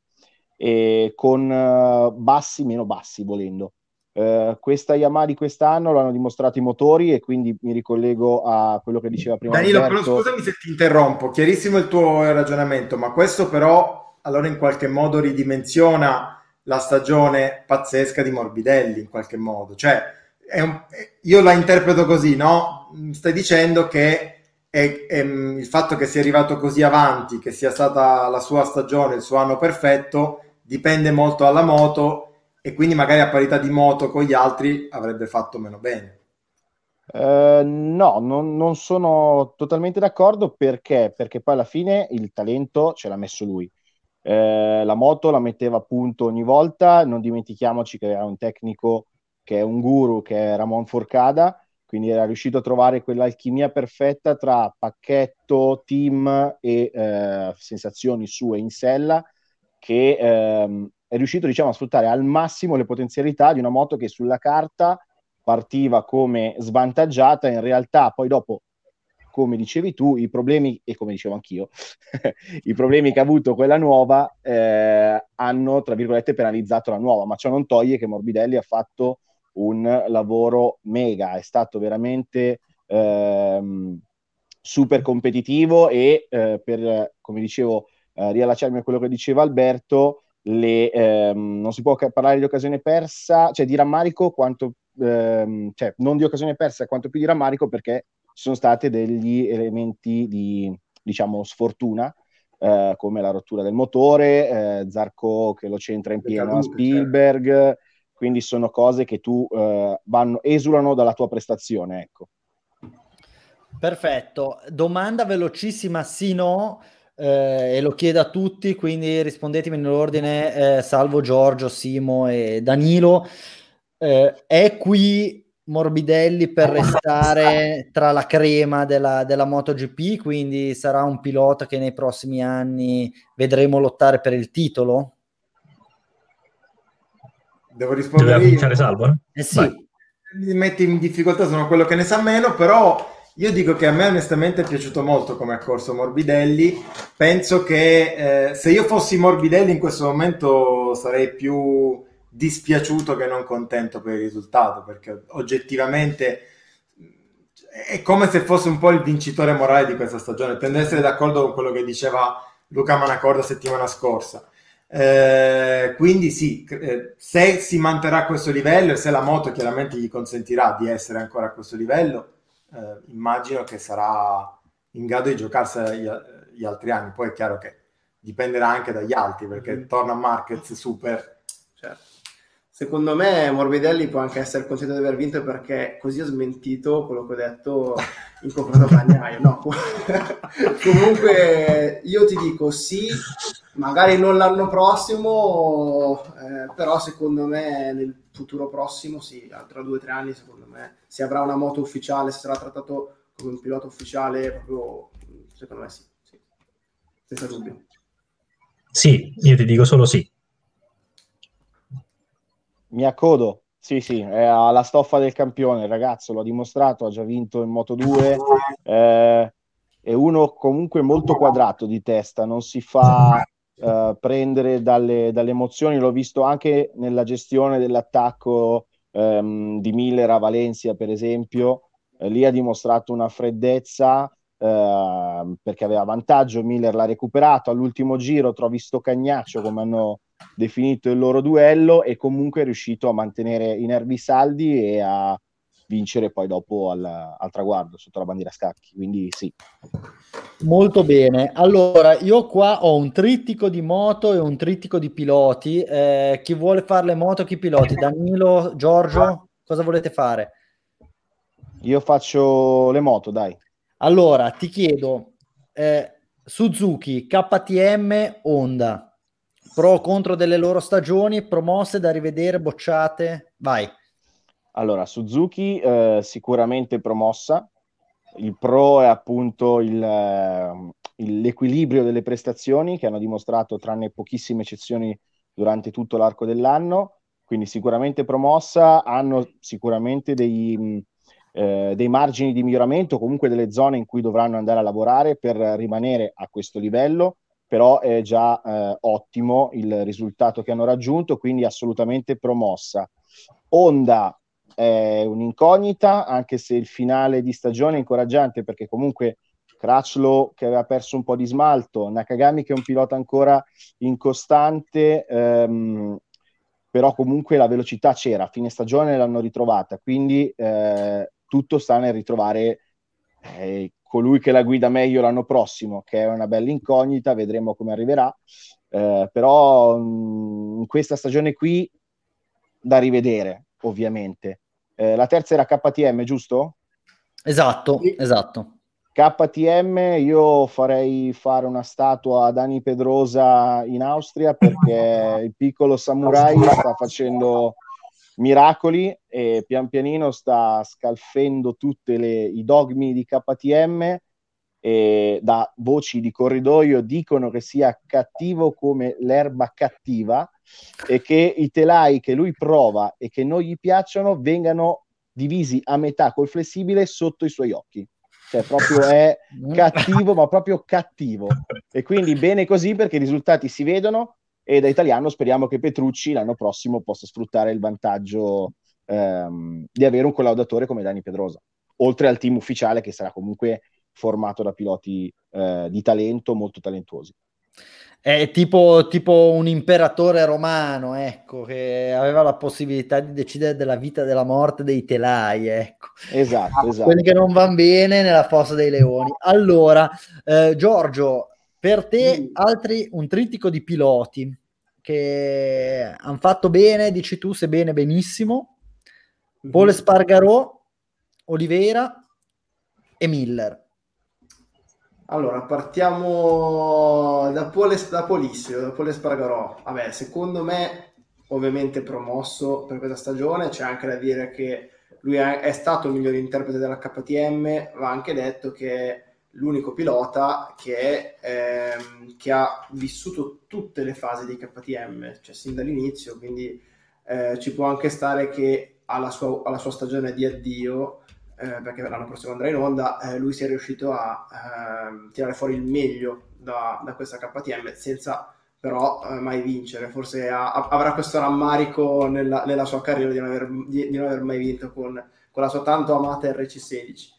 e con eh, bassi meno bassi volendo. Eh, questa Yamaha di quest'anno lo hanno dimostrato i motori e quindi mi ricollego a quello che diceva prima Danilo, però Alberto. scusami se ti interrompo, chiarissimo il tuo ragionamento, ma questo però allora in qualche modo ridimensiona la stagione pazzesca di Morbidelli, in qualche modo. Cioè, un- io la interpreto così, no? Stai dicendo che è- è, mm, il fatto che sia arrivato così avanti, che sia stata la sua stagione, il suo anno perfetto, dipende molto dalla moto e quindi magari a parità di moto con gli altri avrebbe fatto meno bene. Eh, no, non, non sono totalmente d'accordo perché, perché poi alla fine il talento ce l'ha messo lui. Eh, la moto la metteva a punto ogni volta, non dimentichiamoci che era un tecnico che è un guru, che è Ramon Forcada, quindi era riuscito a trovare quell'alchimia perfetta tra pacchetto, team e eh, sensazioni sue in sella che ehm, è riuscito diciamo, a sfruttare al massimo le potenzialità di una moto che sulla carta partiva come svantaggiata, in realtà poi dopo, come dicevi tu, i problemi, e come dicevo anch'io, i problemi che ha avuto quella nuova eh, hanno, tra virgolette, penalizzato la nuova, ma ciò non toglie che Morbidelli ha fatto un lavoro mega, è stato veramente ehm, super competitivo e eh, per, come dicevo, eh, riallacciarmi a quello che diceva Alberto, le, ehm, non si può parlare di occasione persa, cioè di rammarico, quanto, ehm, cioè non di occasione persa, quanto più di rammarico perché ci sono stati degli elementi di, diciamo, sfortuna, eh, come la rottura del motore, eh, Zarco che lo centra in pieno a cadute, Spielberg, quindi sono cose che tu eh, vanno, esulano dalla tua prestazione, ecco. Perfetto. Domanda velocissima, sì no, eh, e lo chiedo a tutti, quindi rispondetemi nell'ordine, eh, salvo Giorgio, Simo e Danilo. Eh, è qui Morbidelli per restare tra la crema della, della MotoGP, quindi sarà un pilota che nei prossimi anni vedremo lottare per il titolo? Devo rispondere Doveva cominciare Salvo? Eh sì, Vai. mi metti in difficoltà, sono quello che ne sa meno, però Io dico che a me onestamente è piaciuto molto come ha corso Morbidelli. Penso che eh, se io fossi Morbidelli in questo momento sarei più dispiaciuto che non contento per il risultato, perché oggettivamente è come se fosse un po' il vincitore morale di questa stagione. Tendo ad essere d'accordo con quello che diceva Luca Manacorda settimana scorsa. Eh, quindi sì, eh, se si manterrà a questo livello e se la moto chiaramente gli consentirà di essere ancora a questo livello, eh, immagino che sarà in grado di giocarsi gli, gli, altri anni. Poi è chiaro che dipenderà anche dagli altri, perché mm. torna Marquez super. Certo. Secondo me Morbidelli può anche essere contento di aver vinto perché così ho smentito quello che ho detto in confronto a Bagnaio. No, comunque io ti dico sì, magari non l'anno prossimo, eh, però secondo me nel futuro prossimo, sì, tra due o tre anni, secondo me, se avrà una moto ufficiale, se sarà trattato come un pilota ufficiale, proprio, secondo me sì, sì. senza dubbio. Sì, io ti dico solo sì. Mi accodo, sì, sì, è alla stoffa del campione, il ragazzo l'ha dimostrato, ha già vinto in Moto 2, eh, è uno comunque molto quadrato di testa, non si fa eh, prendere dalle, dalle, emozioni, l'ho visto anche nella gestione dell'attacco ehm, di Miller a Valencia, per esempio, eh, lì ha dimostrato una freddezza eh, perché aveva vantaggio, Miller l'ha recuperato, all'ultimo giro trovi sto cagnaccio come hanno definito il loro duello e comunque è riuscito a mantenere i nervi saldi e a vincere poi dopo al, al traguardo sotto la bandiera scacchi. Quindi sì. Molto bene. Allora, io qua ho un trittico di moto e un trittico di piloti. Eh, chi vuole fare le moto, chi piloti? Danilo, Giorgio, cosa volete fare? Io faccio le moto, dai. Allora, ti chiedo, eh, Suzuki, KTM, Honda pro o contro delle loro stagioni, promosse da rivedere, bocciate? Vai. Allora, Suzuki eh, sicuramente promossa, il pro è appunto il, eh, il, l'equilibrio delle prestazioni che hanno dimostrato, tranne pochissime eccezioni, durante tutto l'arco dell'anno, quindi sicuramente promossa, hanno sicuramente dei, eh, dei margini di miglioramento, comunque delle zone in cui dovranno andare a lavorare per rimanere a questo livello. Però è già eh, ottimo il risultato che hanno raggiunto, quindi assolutamente promossa. Honda è un'incognita, anche se il finale di stagione è incoraggiante perché comunque Crutchlow che aveva perso un po' di smalto, Nakagami che è un pilota ancora incostante, ehm, però comunque la velocità c'era, a fine stagione l'hanno ritrovata, quindi eh, tutto sta nel ritrovare eh, colui che la guida meglio l'anno prossimo, che è una bella incognita, vedremo come arriverà. Eh, però mh, in questa stagione qui da rivedere, ovviamente. Eh, la terza era KTM, giusto? Esatto, sì. esatto. KTM io farei fare una statua a Dani Pedrosa in Austria perché il piccolo samurai sta facendo miracoli e pian pianino sta scalfendo tutti i dogmi di KTM e da voci di corridoio dicono che sia cattivo come l'erba cattiva e che i telai che lui prova e che non gli piacciono vengano divisi a metà col flessibile sotto i suoi occhi. Cioè, proprio è cattivo, ma proprio cattivo. E quindi bene così perché i risultati si vedono e da italiano speriamo che Petrucci l'anno prossimo possa sfruttare il vantaggio ehm, di avere un collaudatore come Dani Pedrosa, oltre al team ufficiale che sarà comunque formato da piloti eh, di talento molto talentuosi. È tipo, tipo, un imperatore romano, ecco, che aveva la possibilità di decidere della vita e della morte dei telai, ecco. Esatto, esatto. Quelli che non vanno bene nella fossa dei leoni. Allora, eh, Giorgio, per te, altri, un trittico di piloti che hanno fatto bene, dici tu, se bene, benissimo. Mm-hmm. Paul Spargarò, Oliveira e Miller. Allora, partiamo da Paul, da Polissimo, da Paul Spargarò. Vabbè, secondo me, ovviamente promosso per questa stagione, c'è anche da dire che lui è, è stato il miglior interprete della KTM, va anche detto che l'unico pilota che, ehm, che, ha vissuto tutte le fasi di KTM, cioè sin dall'inizio, quindi eh, ci può anche stare che alla sua, alla sua stagione di addio eh, perché l'anno prossimo andrà in onda, eh, lui sia riuscito a eh, tirare fuori il meglio da, da questa KTM senza però eh, mai vincere. Forse ha, avrà questo rammarico nella, nella sua carriera di non, aver, di, di non, aver, mai vinto con, con, la sua tanto amata RC16.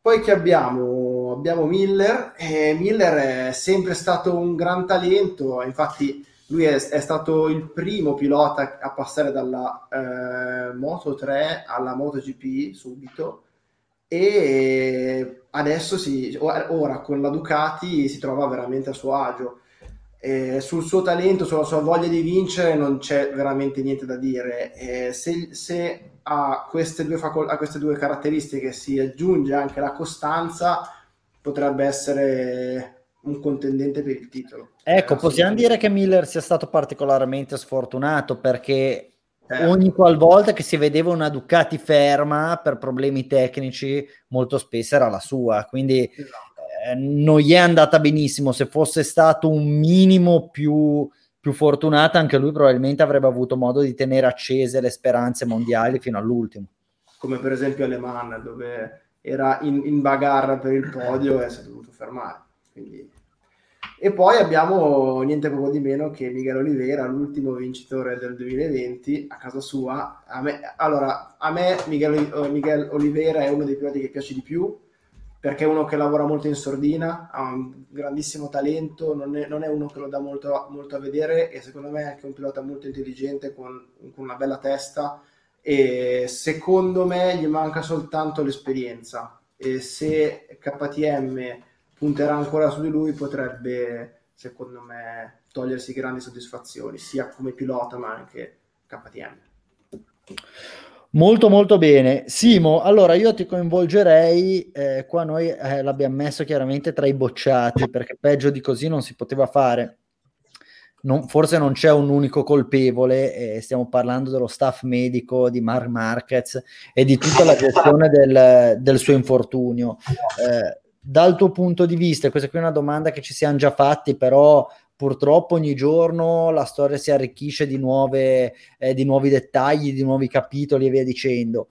Poi che abbiamo? Abbiamo Miller, e Miller è sempre stato un gran talento, infatti lui è, è stato il primo pilota a passare dalla eh, Moto 3 alla MotoGP subito e adesso si, ora con la Ducati si trova veramente a suo agio. Eh, sul suo talento, sulla sua voglia di vincere non c'è veramente niente da dire. Eh, se, se a, queste due facol- a queste due caratteristiche si aggiunge anche la costanza, potrebbe essere un contendente per il titolo. Ecco, possiamo dire che Miller sia stato particolarmente sfortunato perché eh. ogni qualvolta che si vedeva una Ducati ferma per problemi tecnici, molto spesso era la sua, quindi esatto. eh, non gli è andata benissimo. Se fosse stato un minimo più, più fortunata, anche lui probabilmente avrebbe avuto modo di tenere accese le speranze mondiali fino all'ultimo. Come per esempio Alemanna, dove era in, in bagarra per il podio e si è dovuto fermare. Quindi e poi abbiamo niente poco di meno che Miguel Oliveira, l'ultimo vincitore del 2020 a casa sua. A me, allora, a me Miguel, eh, Miguel Oliveira è uno dei piloti che piace di più perché è uno che lavora molto in sordina, ha un grandissimo talento, non è, non è uno che lo dà molto, molto, a vedere e secondo me è anche un pilota molto intelligente con, con una bella testa e secondo me gli manca soltanto l'esperienza e se KTM punterà ancora su di lui, potrebbe, secondo me, togliersi grandi soddisfazioni, sia come pilota ma anche KTM. Molto molto bene. Simo, allora io ti coinvolgerei, eh, qua noi eh, l'abbiamo messo chiaramente tra i bocciati, perché peggio di così non si poteva fare. Non, forse non c'è un unico colpevole, eh, stiamo parlando dello staff medico di Mark Marquez e di tutta la gestione del, del suo infortunio. Eh, dal tuo punto di vista, questa qui è una domanda che ci siamo già fatti, però purtroppo ogni giorno la storia si arricchisce di, nuove, eh, di nuovi dettagli, di nuovi capitoli e via dicendo.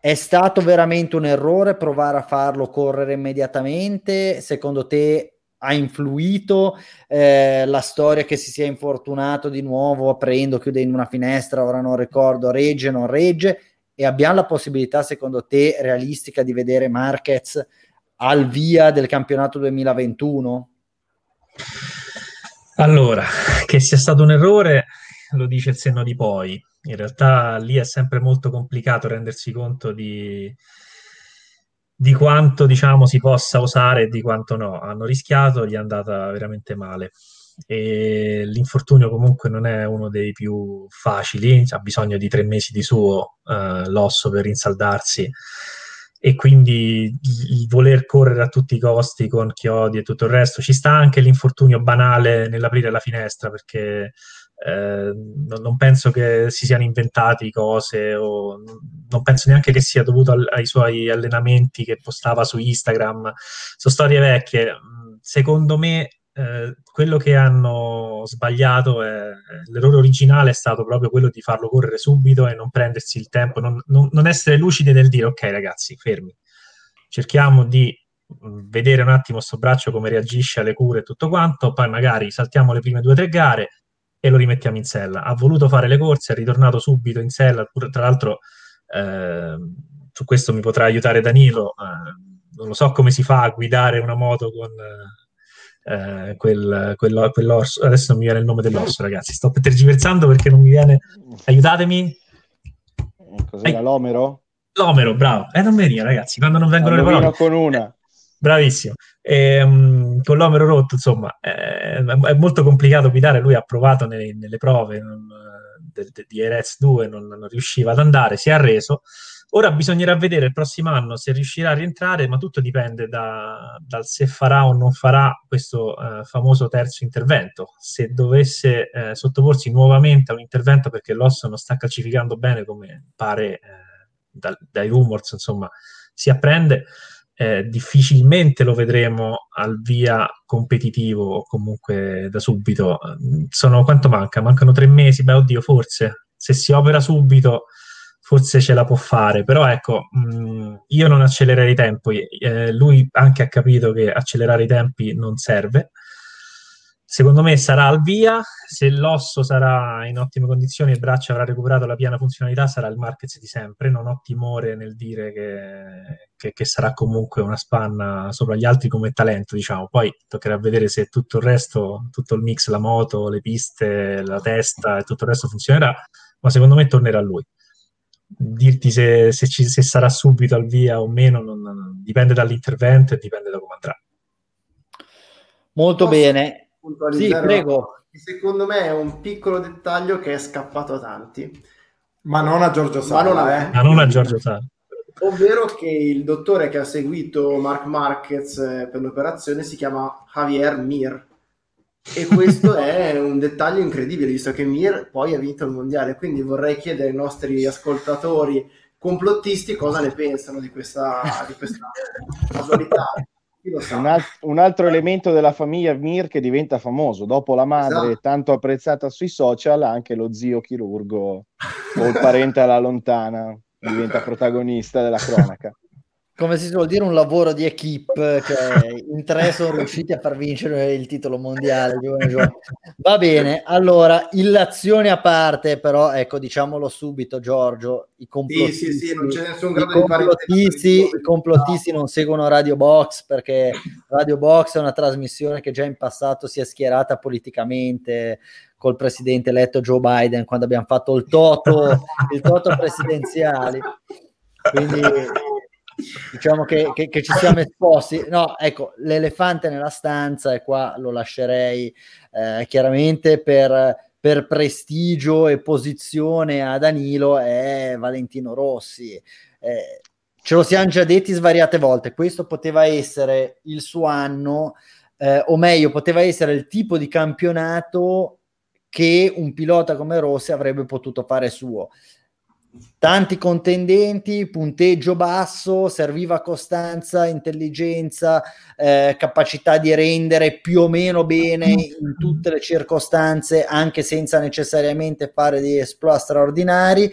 È stato veramente un errore provare a farlo correre immediatamente? Secondo te ha influito eh, la storia che si sia infortunato di nuovo aprendo, chiudendo una finestra, ora non ricordo, regge, non regge? E abbiamo la possibilità, secondo te, realistica di vedere Marquez al via del campionato 2021? Allora, che sia stato un errore lo dice il senno di poi. In realtà lì è sempre molto complicato rendersi conto di, di quanto diciamo si possa usare e di quanto no. Hanno rischiato, gli è andata veramente male e l'infortunio comunque non è uno dei più facili, ha bisogno di tre mesi di suo eh, l'osso per rinsaldarsi e quindi il voler correre a tutti i costi con chiodi e tutto il resto. Ci sta anche l'infortunio banale nell'aprire la finestra perché eh, non, non, penso che si siano inventati cose o non penso neanche che sia dovuto al, ai suoi allenamenti che postava su Instagram. Sono storie vecchie. Secondo me eh, quello che hanno sbagliato è l'errore originale è stato proprio quello di farlo correre subito e non prendersi il tempo, non, non, non essere lucidi nel dire ok ragazzi, fermi, cerchiamo di mm, vedere un attimo sto braccio come reagisce alle cure e tutto quanto, poi magari saltiamo le prime due o tre gare e lo rimettiamo in sella. Ha voluto fare le corse, è ritornato subito in sella, tra l'altro eh, su questo mi potrà aiutare Danilo, eh, non lo so come si fa a guidare una moto con... Eh, eh, quel, quello, quell'orso. Adesso non mi viene il nome dell'orso, ragazzi. Sto tergiversando perché non mi viene. Aiutatemi. Cos'era l'omero? L'omero, bravo. Eh, non veniva, ragazzi. Quando non vengono non le parole. con una. Bravissimo. E, um, con l'omero rotto, insomma, eh, è molto complicato guidare. Lui ha provato nelle, nelle prove non, de, de, di Erez 2, non, non riusciva ad andare, si è arreso Ora bisognerà vedere il prossimo anno se riuscirà a rientrare, ma tutto dipende da, dal se farà o non farà questo eh, famoso terzo intervento. Se dovesse eh, sottoporsi nuovamente a un intervento perché l'osso non sta calcificando bene, come pare eh, da, dai rumors, insomma, si apprende, eh, difficilmente lo vedremo al via competitivo o comunque da subito. Sono, quanto manca? Mancano tre mesi? Beh, oddio, forse. Se si opera subito forse ce la può fare, però ecco, mh, io non accelererei i tempi, eh, lui anche ha capito che accelerare i tempi non serve. Secondo me sarà al via, se l'osso sarà in ottime condizioni e il braccio avrà recuperato la piena funzionalità, sarà il Marquez di sempre. Non ho timore nel dire che, che, che, sarà comunque una spanna sopra gli altri come talento, diciamo. Poi toccherà vedere se tutto il resto, tutto il mix, la moto, le piste, la testa e tutto il resto funzionerà, ma secondo me tornerà lui dirti se, se, ci, se, sarà subito al via o meno non, non, dipende dall'intervento e dipende da come andrà. Molto Posso bene. Sì, prego. Secondo me è un piccolo dettaglio che è scappato a tanti. Ma non a Giorgio Sala. Ma non a, eh. Ma non a Giorgio Sala. Ovvero che il dottore che ha seguito Mark Marquez eh, per l'operazione si chiama Javier Mir e questo è un dettaglio incredibile, visto che Mir poi ha vinto il mondiale. Quindi vorrei chiedere ai nostri ascoltatori complottisti cosa ne pensano di questa, di questa casualità. Un, alt- un, altro elemento della famiglia Mir che diventa famoso dopo la madre esatto. tanto apprezzata sui social, anche lo zio chirurgo o il parente alla lontana diventa protagonista della cronaca come si suol dire, un lavoro di equipe che in tre sono riusciti a far vincere il titolo mondiale. Va bene, allora, illazioni a parte, però, ecco, diciamolo subito, Giorgio, i complottisti, sì, sì, sì, non c'è nessun grado i complottisti, di i complottisti no. non seguono Radio Box perché Radio Box è una trasmissione che già in passato si è schierata politicamente col presidente eletto Joe Biden quando abbiamo fatto il toto, il toto presidenziali. Quindi diciamo che, che, che, ci siamo esposti. No, ecco, l'elefante nella stanza, e qua lo lascerei eh, chiaramente per, per, prestigio e posizione a Danilo, è Valentino Rossi. Eh, ce lo siamo già detti svariate volte, questo poteva essere il suo anno, eh, o meglio, poteva essere il tipo di campionato che un pilota come Rossi avrebbe potuto fare suo tanti contendenti, punteggio basso, serviva costanza, intelligenza, eh, capacità di rendere più o meno bene in tutte le circostanze, anche senza necessariamente fare degli esploit straordinari.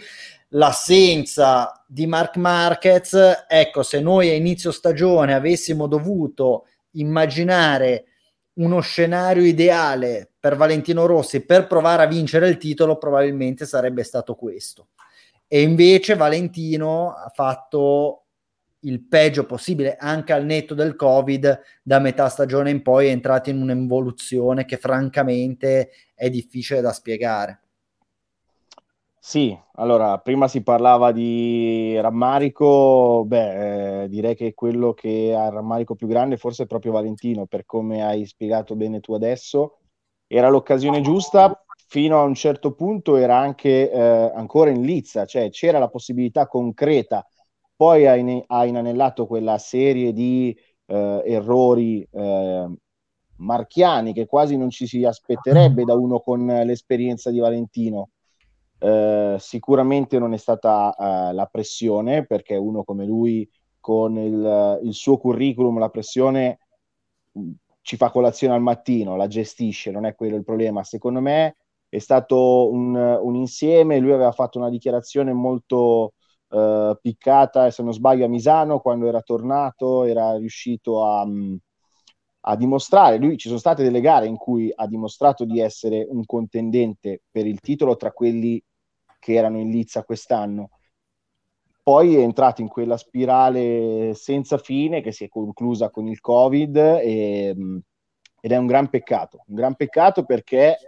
L'assenza di Mark Marquez, ecco, se noi a inizio stagione avessimo dovuto immaginare uno scenario ideale per Valentino Rossi per provare a vincere il titolo, probabilmente sarebbe stato questo e invece Valentino ha fatto il peggio possibile anche al netto del covid da metà stagione in poi è entrato in un'evoluzione che francamente è difficile da spiegare sì, allora prima si parlava di rammarico, beh, eh, direi che quello che ha il rammarico più grande forse è proprio Valentino, per come hai spiegato bene tu adesso. Era l'occasione giusta, fino a un certo punto era anche eh, ancora in lizza, cioè c'era la possibilità concreta, poi ha, in, ha inanellato quella serie di eh, errori eh, marchiani che quasi non ci si aspetterebbe da uno con l'esperienza di Valentino. Eh, sicuramente non è stata eh, la pressione, perché uno come lui con il, il suo curriculum, la pressione ci fa colazione al mattino, la gestisce, non è quello il problema. Secondo me è stato un, un insieme, lui aveva fatto una dichiarazione molto uh, piccata, se non sbaglio, a Misano, quando era tornato, era riuscito a, a dimostrare, lui ci sono state delle gare in cui ha dimostrato di essere un contendente per il titolo tra quelli che erano in lizza quest'anno. Poi è entrato in quella spirale senza fine che si è conclusa con il Covid e, ed è un gran peccato, un gran peccato perché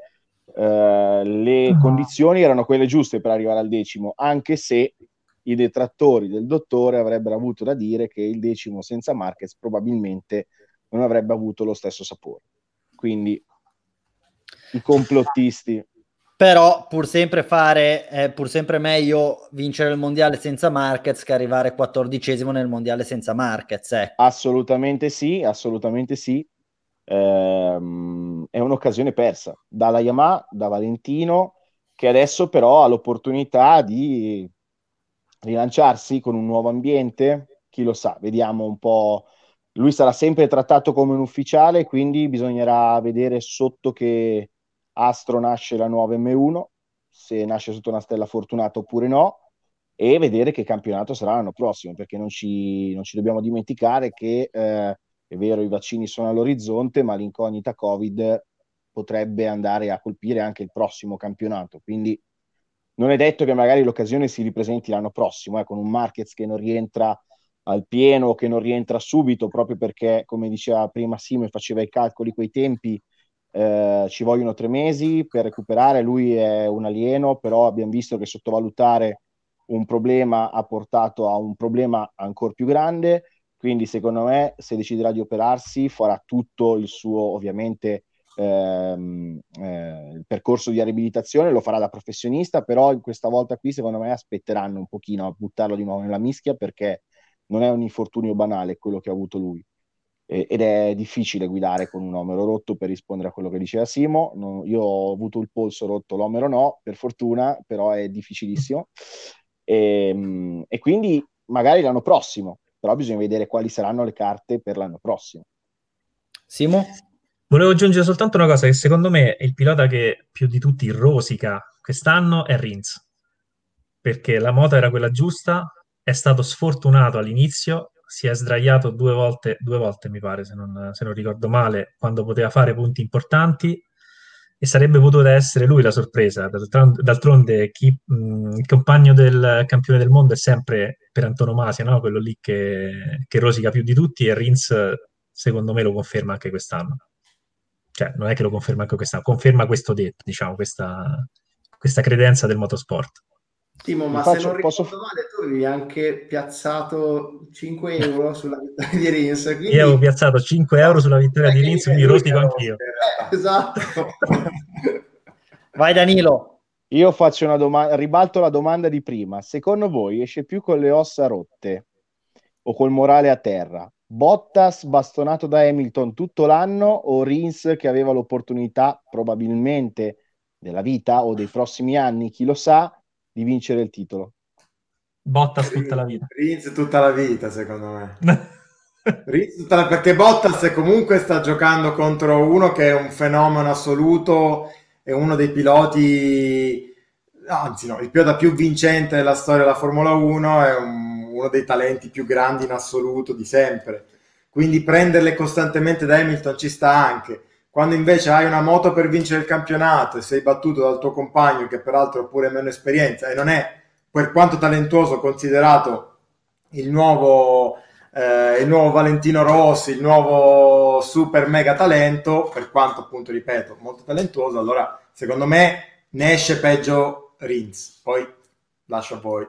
eh, le uh-huh. condizioni erano quelle giuste per arrivare al decimo, anche se i detrattori del dottore avrebbero avuto da dire che il decimo senza Marquez probabilmente non avrebbe avuto lo stesso sapore. Quindi i complottisti. Però pur sempre fare, è pur sempre meglio vincere il mondiale senza Marquez che arrivare quattordicesimo nel mondiale senza Marquez. Ecco. Assolutamente sì, assolutamente sì ehm, è un'occasione persa dalla Yamaha, da Valentino, che adesso però ha l'opportunità di rilanciarsi con un nuovo ambiente, chi lo sa, vediamo un po'. Lui sarà sempre trattato come un ufficiale, quindi bisognerà vedere sotto che astro nasce la nuova M1, se nasce sotto una stella fortunata oppure no. e vedere che campionato sarà l'anno prossimo, perché non ci, non ci dobbiamo dimenticare che eh, è vero i vaccini sono all'orizzonte, ma l'incognita Covid potrebbe andare a colpire anche il prossimo campionato, quindi non è detto che magari l'occasione si ripresenti l'anno prossimo, eh, con un Marquez che non rientra al pieno che non rientra subito, proprio perché, come diceva prima Simo, faceva i calcoli quei tempi, eh, ci vogliono tre mesi per recuperare, lui è un alieno, però abbiamo visto che sottovalutare un problema ha portato a un problema ancora più grande, quindi secondo me se deciderà di operarsi farà tutto il suo ovviamente ehm, eh, il percorso di riabilitazione, lo farà da professionista, però questa volta qui secondo me aspetteranno un pochino a buttarlo di nuovo nella mischia perché non è un infortunio banale quello che ha avuto lui ed è difficile guidare con un omero rotto per rispondere a quello che diceva Simo. No, io ho avuto il polso rotto, l'omero no, per fortuna, però è difficilissimo. E, ehm, e quindi magari l'anno prossimo, però bisogna vedere quali saranno le carte per l'anno prossimo. Simo? Volevo aggiungere soltanto una cosa, che secondo me il pilota che più di tutti rosica quest'anno è Rins, perché la moto era quella giusta, è stato sfortunato all'inizio, si è sdraiato due volte, due volte mi pare, se non, se non ricordo male, quando poteva fare punti importanti, e sarebbe potuta essere lui la sorpresa. D'altronde, chi, mh, il compagno del campione del mondo è sempre per antonomasia, no? quello lì che, che, rosica più di tutti, e Rins, secondo me, lo conferma anche quest'anno. Cioè, non è che lo conferma anche quest'anno, conferma questo detto, diciamo, questa, questa credenza del motorsport. Timo, ma faccio, se non posso... male, tu avevi anche piazzato 5 euro sulla vittoria di Rins. Quindi... Io avevo piazzato 5 euro sulla vittoria di Rins, quindi rosico anch'io. Eh, esatto. Vai Danilo. Io faccio una domanda, ribalto la domanda di prima. Secondo voi esce più con le ossa rotte o col morale a terra? Bottas bastonato da Hamilton tutto l'anno o Rins che aveva l'opportunità probabilmente della vita o dei prossimi anni, chi lo sa, di vincere il titolo. Bottas tutta la vita. Rins tutta la vita, secondo me. Rins tutta la... Perché Bottas comunque sta giocando contro uno che è un fenomeno assoluto, è uno dei piloti, anzi no, il pilota più vincente della storia della Formula 1, è un... uno dei talenti più grandi in assoluto di sempre. Quindi prenderle costantemente da Hamilton ci sta anche quando invece hai una moto per vincere il campionato e sei battuto dal tuo compagno che peraltro ha pure meno esperienza e non è per quanto talentuoso considerato il nuovo, eh, il nuovo Valentino Rossi, il nuovo super mega talento, per quanto appunto ripeto molto talentuoso, allora secondo me ne esce peggio Rins. Poi lascio a voi.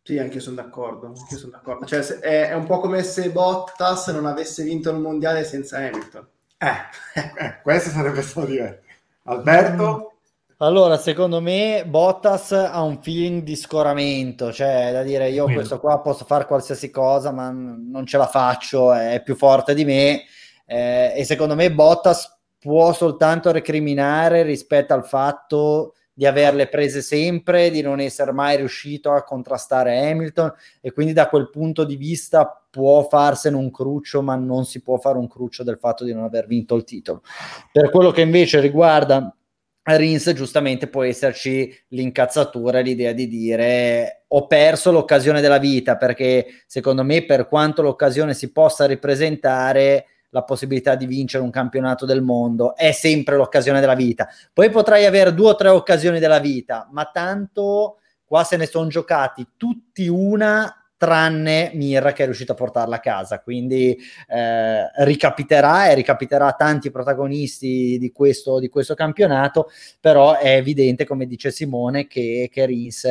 Sì, anche io sono d'accordo. Anche sono d'accordo. Cioè, è, è un po' come se Bottas non avesse vinto il mondiale senza Hamilton eh, questo sarebbe stato diverso. Alberto? Allora, secondo me Bottas ha un feeling di scoramento, cioè da dire io questo qua posso fare qualsiasi cosa, ma non ce la faccio, è più forte di me. Eh, e secondo me Bottas può soltanto recriminare rispetto al fatto di averle prese sempre, di non essere mai riuscito a contrastare Hamilton e quindi da quel punto di vista può farsene un cruccio, ma non si può fare un cruccio del fatto di non aver vinto il titolo. Per quello che invece riguarda Rins, giustamente può esserci l'incazzatura, l'idea di dire ho perso l'occasione della vita, perché secondo me per quanto l'occasione si possa ripresentare, la possibilità di vincere un campionato del mondo, è sempre l'occasione della vita. Poi potrai avere due o tre occasioni della vita, ma tanto qua se ne sono giocati tutti una tranne Mir che è riuscito a portarla a casa. Quindi eh, ricapiterà e ricapiterà tanti protagonisti di questo, di questo campionato, però è evidente, come dice Simone, che, che Rins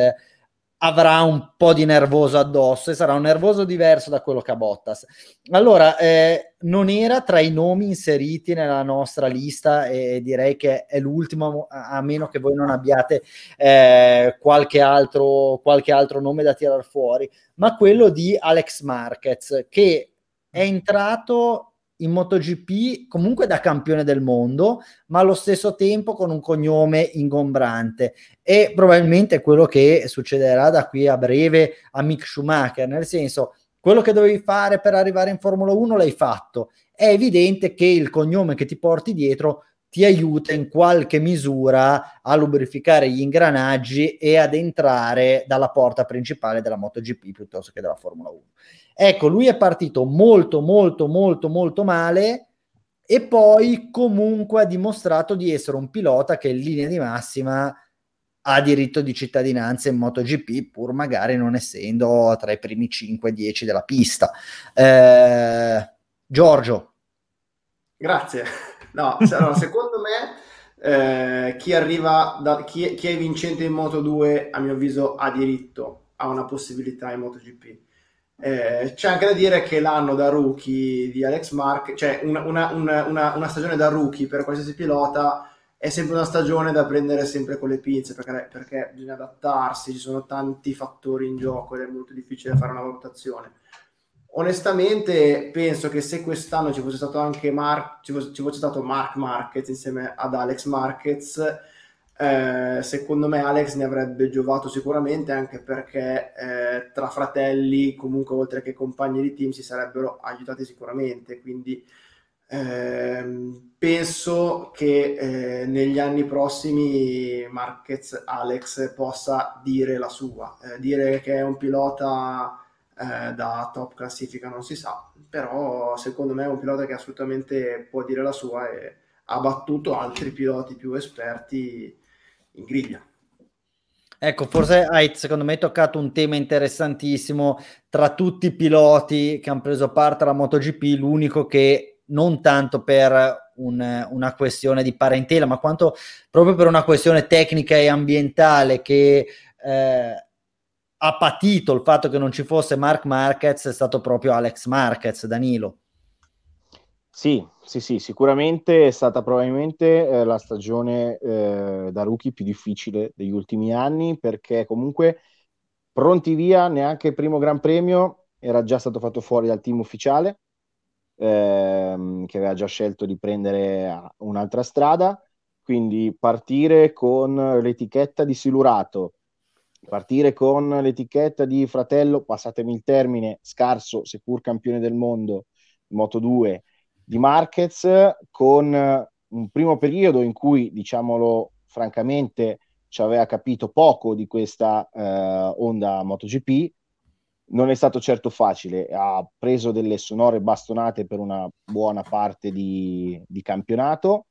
avrà un po' di nervoso addosso e sarà un nervoso diverso da quello che ha Bottas. Allora, eh, non era tra i nomi inseriti nella nostra lista e direi che è l'ultimo, a meno che voi non abbiate eh, qualche, altro, qualche altro nome da tirare fuori, ma quello di Alex Marquez, che è entrato in MotoGP comunque da campione del mondo, ma allo stesso tempo con un cognome ingombrante. E probabilmente quello che succederà da qui a breve a Mick Schumacher, nel senso quello che dovevi fare per arrivare in Formula 1 l'hai fatto. È evidente che il cognome che ti porti dietro ti aiuta in qualche misura a lubrificare gli ingranaggi e ad entrare dalla porta principale della MotoGP piuttosto che della Formula 1. Ecco, lui è partito molto, molto, molto, molto male e poi comunque ha dimostrato di essere un pilota che in linea di massima ha diritto di cittadinanza in MotoGP, pur magari non essendo tra i primi 5-10 della pista. Eh, Giorgio. Grazie. No, allora, secondo me eh, chi arriva, da, chi, chi, è vincente in Moto 2, a mio avviso, ha diritto a una possibilità in MotoGP. Eh, c'è anche da dire che l'anno da rookie di Alex Mark, cioè una, una, una, una, stagione da rookie per qualsiasi pilota, è sempre una stagione da prendere sempre con le pinze perché, perché bisogna adattarsi, ci sono tanti fattori in gioco ed è molto difficile fare una valutazione. Onestamente penso che se quest'anno ci fosse stato anche Mark, ci fosse, ci fosse stato Mark Marquez insieme ad Alex Marquez, eh, secondo me Alex ne avrebbe giovato sicuramente anche perché eh, tra fratelli, comunque oltre che compagni di team, si sarebbero aiutati sicuramente. Quindi ehm, penso che eh, negli anni prossimi Marquez Alex possa dire la sua, eh, dire che è un pilota eh, da top classifica non si sa, però secondo me è un pilota che assolutamente può dire la sua e ha battuto altri piloti più esperti in griglia. Ecco, forse hai secondo me toccato un tema interessantissimo tra tutti i piloti che hanno preso parte alla MotoGP, l'unico che non tanto per un, una questione di parentela, ma quanto proprio per una questione tecnica e ambientale che eh, ha patito il fatto che non ci fosse Mark Marquez è stato proprio Alex Marquez, Danilo. Sì, sì, sì, sicuramente è stata probabilmente eh, la stagione eh, da rookie più difficile degli ultimi anni perché comunque pronti via, neanche il primo Gran Premio era già stato fatto fuori dal team ufficiale ehm, che aveva già scelto di prendere un'altra strada, quindi partire con l'etichetta di silurato partire con l'etichetta di fratello, passatemi il termine, scarso, seppur campione del mondo, Moto 2, di Marquez, con un primo periodo in cui, diciamolo francamente, ci aveva capito poco di questa eh, onda MotoGP, non è stato certo facile, ha preso delle sonore bastonate per una buona parte di, di campionato,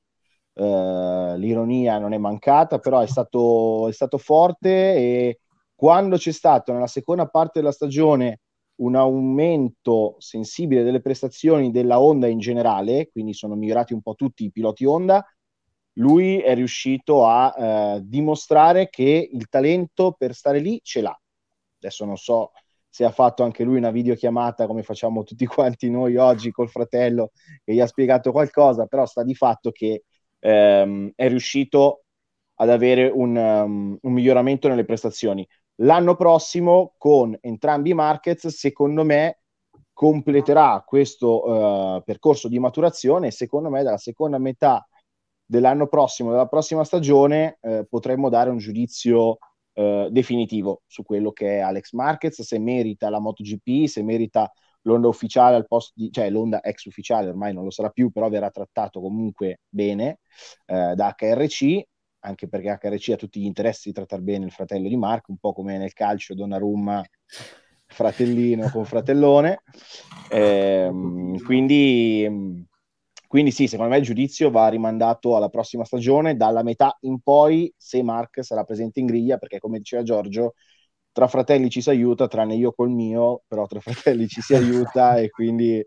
Uh, l'ironia non è mancata, però è stato, è stato forte e quando c'è stato nella seconda parte della stagione un aumento sensibile delle prestazioni della Honda in generale, quindi sono migliorati un po' tutti i piloti Honda, lui è riuscito a eh, dimostrare che il talento per stare lì ce l'ha. Adesso non so se ha fatto anche lui una videochiamata come facciamo tutti quanti noi oggi col fratello che gli ha spiegato qualcosa, però sta di fatto che ehm, è riuscito ad avere un, um, un miglioramento nelle prestazioni. L'anno prossimo, con entrambi i markets, secondo me completerà questo uh, percorso di maturazione secondo me dalla seconda metà dell'anno prossimo, della prossima stagione, eh, potremmo dare un giudizio eh, definitivo su quello che è Alex Marquez, se merita la MotoGP, se merita l'onda ufficiale al posto di, cioè l'onda ex ufficiale ormai non lo sarà più, però verrà trattato comunque bene eh, da HRC anche perché HRC ha tutti gli interessi di trattare bene il fratello di Marco, un po' come nel calcio Donnarumma fratellino con fratellone. Eh, quindi, quindi sì, secondo me il giudizio va rimandato alla prossima stagione, dalla metà in poi, se Mark sarà presente in griglia, perché come diceva Giorgio, tra fratelli ci si aiuta, tranne io col mio, però tra fratelli ci si aiuta e quindi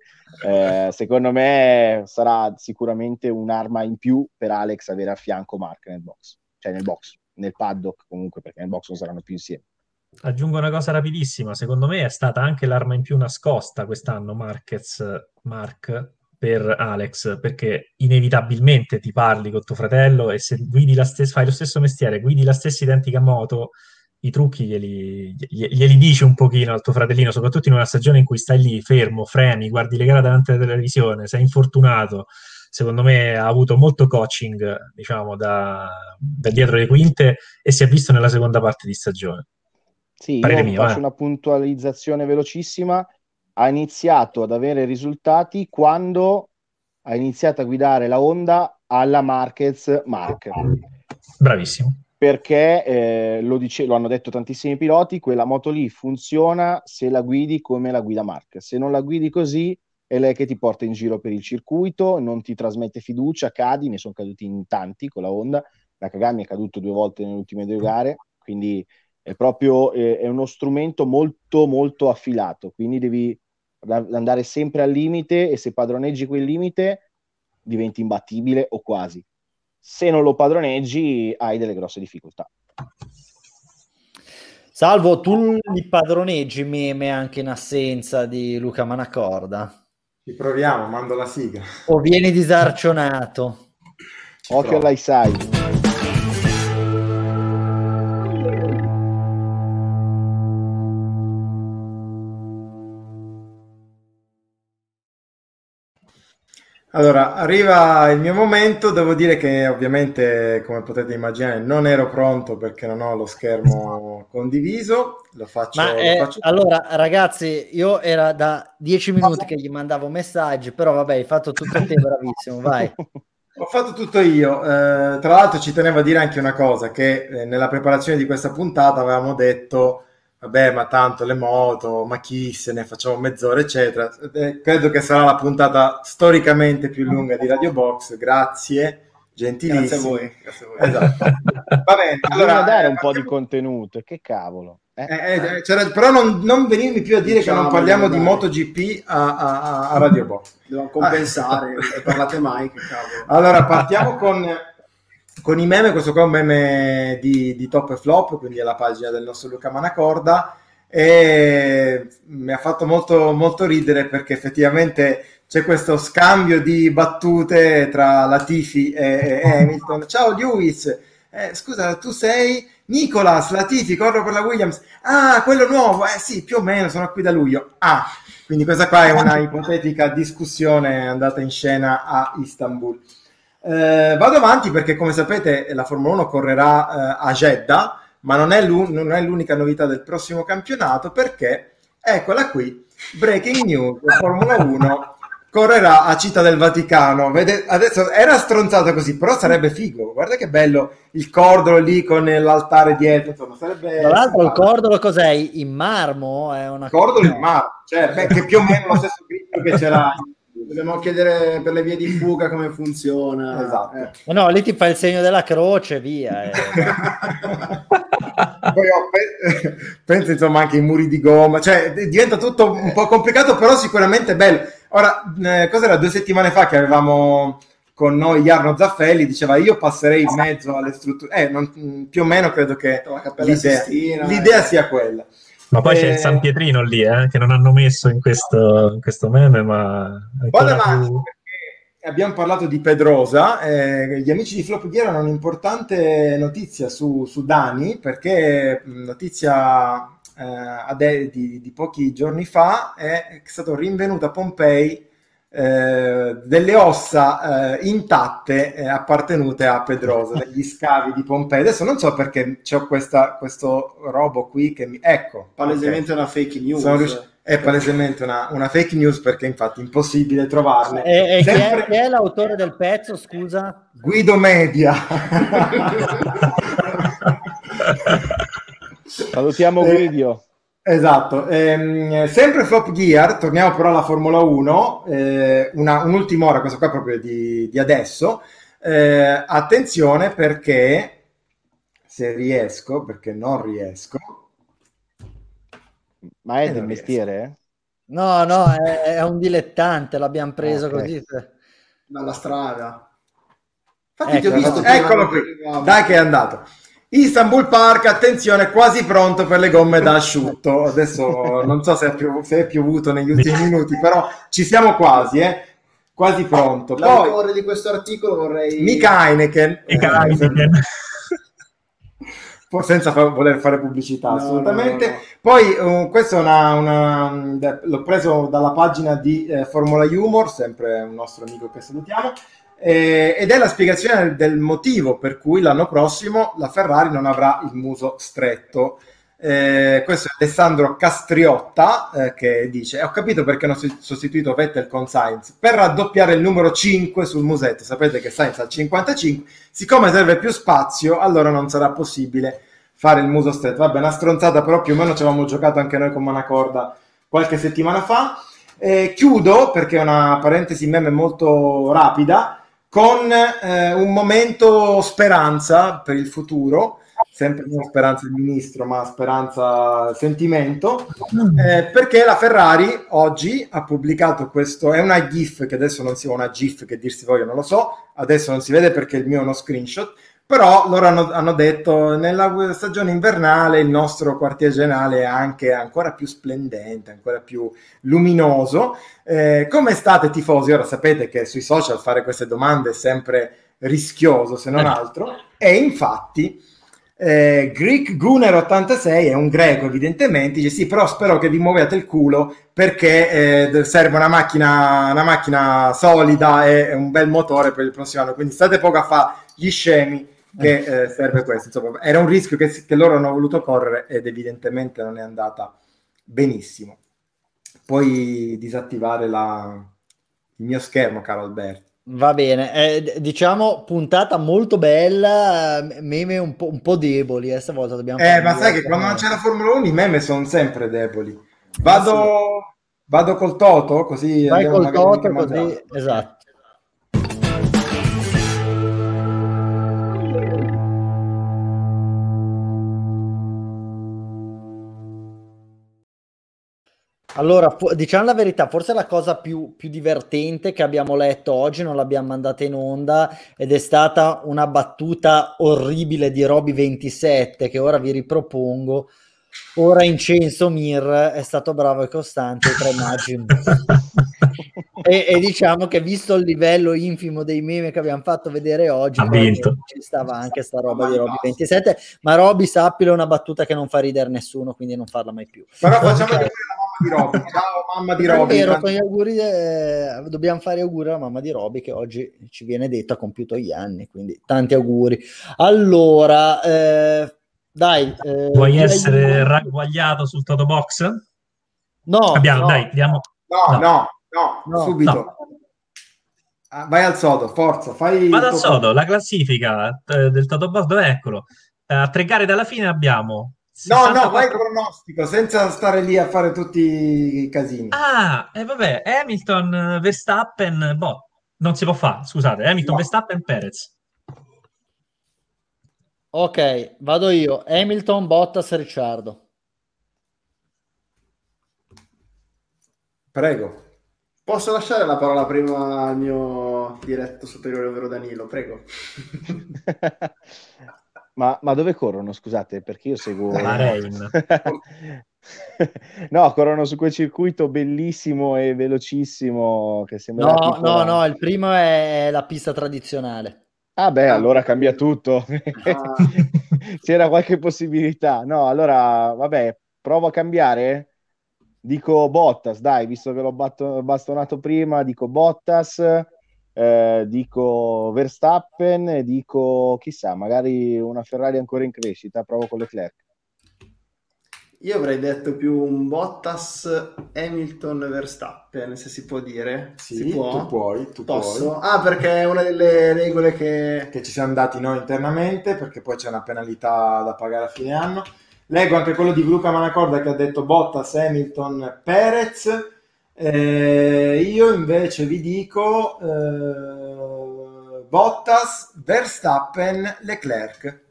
eh, secondo me sarà sicuramente un'arma in più per Alex avere a fianco Mark nel box, cioè nel box, nel paddock comunque, perché nel box non saranno più insieme. Aggiungo una cosa rapidissima, secondo me è stata anche l'arma in più nascosta quest'anno Marquez, Mark per Alex, perché inevitabilmente ti parli con tuo fratello e se guidi la stessa, fai lo stesso mestiere, guidi la stessa identica moto, i trucchi glieli, glieli dici un pochino al tuo fratellino, soprattutto in una stagione in cui stai lì fermo, freni, guardi le gare davanti alla televisione, sei infortunato. Secondo me ha avuto molto coaching, diciamo, da, da dietro le quinte e si è visto nella seconda parte di stagione. Sì, Parere io mio, faccio eh. una puntualizzazione velocissima. Ha iniziato ad avere risultati quando ha iniziato a guidare la Honda alla Marquez Mark. Bravissimo. Perché eh, lo, dice, lo hanno detto tantissimi piloti, quella moto lì funziona se la guidi come la guida Mark. Se non la guidi così, è lei che ti porta in giro per il circuito, non ti trasmette fiducia, cadi, ne sono caduti in tanti con la Honda, la Kagami è caduto due volte nelle ultime due gare, quindi è proprio eh, è uno strumento molto molto affilato, quindi devi andare sempre al limite e se padroneggi quel limite diventi imbattibile o quasi. Se non lo padroneggi hai delle grosse difficoltà. Salvo, tu li padroneggi meme anche in assenza di Luca Manacorda? Ci proviamo, mando la sigla. O vieni disarcionato? Occhio all'eyesight. Allora, arriva il mio momento, devo dire che ovviamente, come potete immaginare, non ero pronto perché non ho lo schermo condiviso, lo faccio... Ma, eh, lo faccio... Allora, ragazzi, io era da dieci minuti che gli mandavo messaggi, però vabbè, hai fatto tutto te, bravissimo, vai. Ho fatto tutto io, eh, tra l'altro ci tenevo a dire anche una cosa, che eh, nella preparazione di questa puntata avevamo detto vabbè, ma tanto le moto, ma chi se ne facciamo mezz'ora, eccetera. Eh, credo che sarà la puntata storicamente più lunga di Radio Box. Grazie, gentilissimo. Grazie a voi. Grazie a voi. Esatto. Va bene, allora dare un po' di contenuto, che cavolo. Eh? Eh, eh però non, non, venirmi più a dire diciamo, che non parliamo di MotoGP a, a, a Radio Box. Devo compensare, ah. parlate mai, che cavolo. Allora, partiamo con con i meme, questo qua è un meme di, di top e flop, quindi è la pagina del nostro Luca Manacorda e mi ha fatto molto, molto ridere perché effettivamente c'è questo scambio di battute tra Latifi e, e Hamilton. Ciao Lewis, eh, scusa, tu sei Nicolas Latifi, corro per la Williams. Ah, quello nuovo, eh sì, più o meno, sono qui da luglio. Ah, quindi questa qua è una ipotetica discussione andata in scena a Istanbul. Eh, vado avanti perché, come sapete, la Formula 1 correrà eh, a Jeddah, ma non è, non è, l'unica novità del prossimo campionato perché, eccola qui, breaking news, Formula 1 correrà a Città del Vaticano. Vede, adesso era stronzata così, però sarebbe figo. Guarda che bello il cordolo lì con l'altare dietro. Insomma, sarebbe. Tra l'altro, il cordolo cos'è? In marmo? È una cordolo in marmo, cioè, beh, che più o meno lo stesso grigio che c'era Dobbiamo chiedere per le vie di fuga come funziona. Esatto. Eh. No, lì ti fa il segno della croce, via. Eh. Poi oh, penso insomma anche ai muri di gomma, cioè diventa tutto un po' complicato, però sicuramente bello. Ora, eh, cos'era due settimane fa che avevamo con noi Jarno Zaffelli, diceva io passerei in mezzo alle strutture, eh, non, più o meno credo che l'idea, l'idea sia quella. Ma poi e... c'è il San Pietrino lì, eh, che non hanno messo in questo, in questo meme, ma... Vado avanti, più... perché abbiamo parlato di Pedrosa, eh, gli amici di Flop Gear hanno un'importante notizia su, su Dani, perché notizia eh, di, di, pochi giorni fa è stato rinvenuto a Pompei eh, delle ossa eh, intatte eh, appartenute a Pedrosa, degli scavi di Pompei. Adesso non so perché c'ho questa, questo robo qui che mi... Ecco. Palesemente okay. una fake news. È palesemente una, una, fake news perché infatti è impossibile trovarne. E, e Sempre... chi, è, chi, è, l'autore del pezzo, scusa? Guido Media. Salutiamo Guido. Esatto, ehm, sempre Flop Gear, torniamo però alla Formula 1, eh, una, un'ultima ora, questa qua proprio di, di adesso, eh, attenzione perché, se riesco, perché non riesco... Ma è eh, del mestiere? No, no, è, è, un dilettante, l'abbiamo preso okay. così. Dalla strada. Infatti ecco, ti ho visto... Eccolo qui, dai che è andato. Istanbul Park, attenzione, quasi pronto per le gomme da asciutto. Adesso non so se è, piovuto, se è piovuto negli ultimi minuti, però ci siamo quasi, eh? Quasi pronto. Poi, di questo articolo vorrei... Mica Heineken. Mica Heineken. senza fa- voler fare pubblicità no, assolutamente. No, no, Poi uh, questo è una, una, l'ho preso dalla pagina di eh, Formula Humor, sempre un nostro amico che salutiamo eh, ed è la spiegazione del motivo per cui l'anno prossimo la Ferrari non avrà il muso stretto. Eh, questo è Alessandro Castriotta eh, che dice: Ho capito perché hanno sostituito Vettel con Sainz per raddoppiare il numero 5 sul musetto. Sapete che Sainz ha 55. Siccome serve più spazio, allora non sarà possibile fare il muso stretto. Vabbè, una stronzata, però più o meno ci avevamo giocato anche noi con Manacorda qualche settimana fa. Eh, chiudo perché è una parentesi meme molto rapida con eh, un momento speranza per il futuro sempre non speranza il ministro, ma speranza sentimento, mm. eh, perché la Ferrari oggi ha pubblicato questo, è una GIF che adesso non si una GIF che dir si voglia, non lo so, adesso non si vede perché il mio è uno screenshot, però loro hanno, hanno detto nella stagione invernale il nostro quartier generale è anche ancora più splendente, ancora più luminoso. Eh, come state tifosi? Ora sapete che sui social fare queste domande è sempre rischioso se non altro e infatti eh, Greek Gunner 86 è un greco evidentemente, dice sì però spero che vi muoviate il culo perché eh, serve una macchina, una macchina solida e un bel motore per il prossimo anno, quindi state poco a fare gli scemi che eh, serve questo, insomma era un rischio che, che loro hanno voluto correre ed evidentemente non è andata benissimo. Puoi disattivare la... il mio schermo, caro Alberto. Va bene, eh, diciamo puntata molto bella, meme un po', un po deboli, eh, stavolta dobbiamo... Eh, ma sai che quando non c'è la Formula 1 i meme sono sempre deboli. Vado, vado col Toto, così... Vai col Toto, così, esatto. Allora, diciamo la verità, forse la cosa più, più, divertente che abbiamo letto oggi, non l'abbiamo mandata in onda, ed è stata una battuta orribile di Roby 27, che ora vi ripropongo. Ora Incenso Mir è stato bravo e costante tra i Maggi. e, e, diciamo che visto il livello infimo dei meme che abbiamo fatto vedere oggi, ci stava anche sta roba di Roby 27, ma Roby sappilo è una battuta che non fa ridere nessuno, quindi non farla mai più. Però facciamo okay di Roby. Ciao mamma di Roby. Vero, con gli auguri eh, dobbiamo fare auguri alla mamma di Roby che oggi ci viene detto ha compiuto gli anni, quindi tanti auguri. Allora, eh, dai. Eh, Vuoi essere io... ragguagliato sul Toto Box? No. Abbiamo, no, dai, andiamo. No, no, no, no subito. Ah, vai al sodo, forza, fai... Vado al sodo, la classifica eh, del Toto Box, dove eccolo? Eh, a tre gare dalla fine abbiamo No, no, vai pronostico, senza stare lì a fare tutti i casini. Ah, e eh, vabbè, Hamilton, Verstappen, boh, non si può fare, scusate, Hamilton, no. Verstappen, Perez. Ok, vado io. Hamilton, Bottas, Ricciardo. Prego. Posso lasciare la parola prima al mio diretto superiore, ovvero Danilo? Prego. Ma, ma, dove corrono, scusate? Perché io seguo... Bahrain. no, corrono su quel circuito bellissimo e velocissimo che sembra... No, tipo... no, no, il primo è la pista tradizionale. Ah beh, allora cambia tutto. Ah. C'era qualche possibilità. No, allora, vabbè, provo a cambiare. Dico Bottas, dai, visto che l'ho bastonato prima, dico Bottas eh, dico Verstappen, dico chissà, magari una Ferrari ancora in crescita, provo con Leclerc. Io avrei detto più un Bottas Hamilton Verstappen, se si può dire. Sì, si può? tu puoi, tu Posso? Puoi. Ah, perché è una delle regole che... che ci siamo dati noi internamente, perché poi c'è una penalità da pagare a fine anno. Leggo anche quello di Luca Manacorda che ha detto Bottas, Hamilton, Perez eh, io invece vi dico eh, Bottas, Verstappen, Leclerc.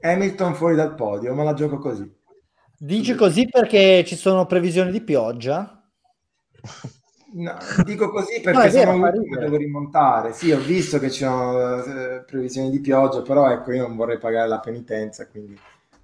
Hamilton fuori dal podio, ma la gioco così. Dici così perché ci sono previsioni di pioggia? No, dico così perché no, sono vero, che devo rimontare. Sì, ho visto che ci sono eh, previsioni di pioggia, però ecco, io non vorrei pagare la penitenza, quindi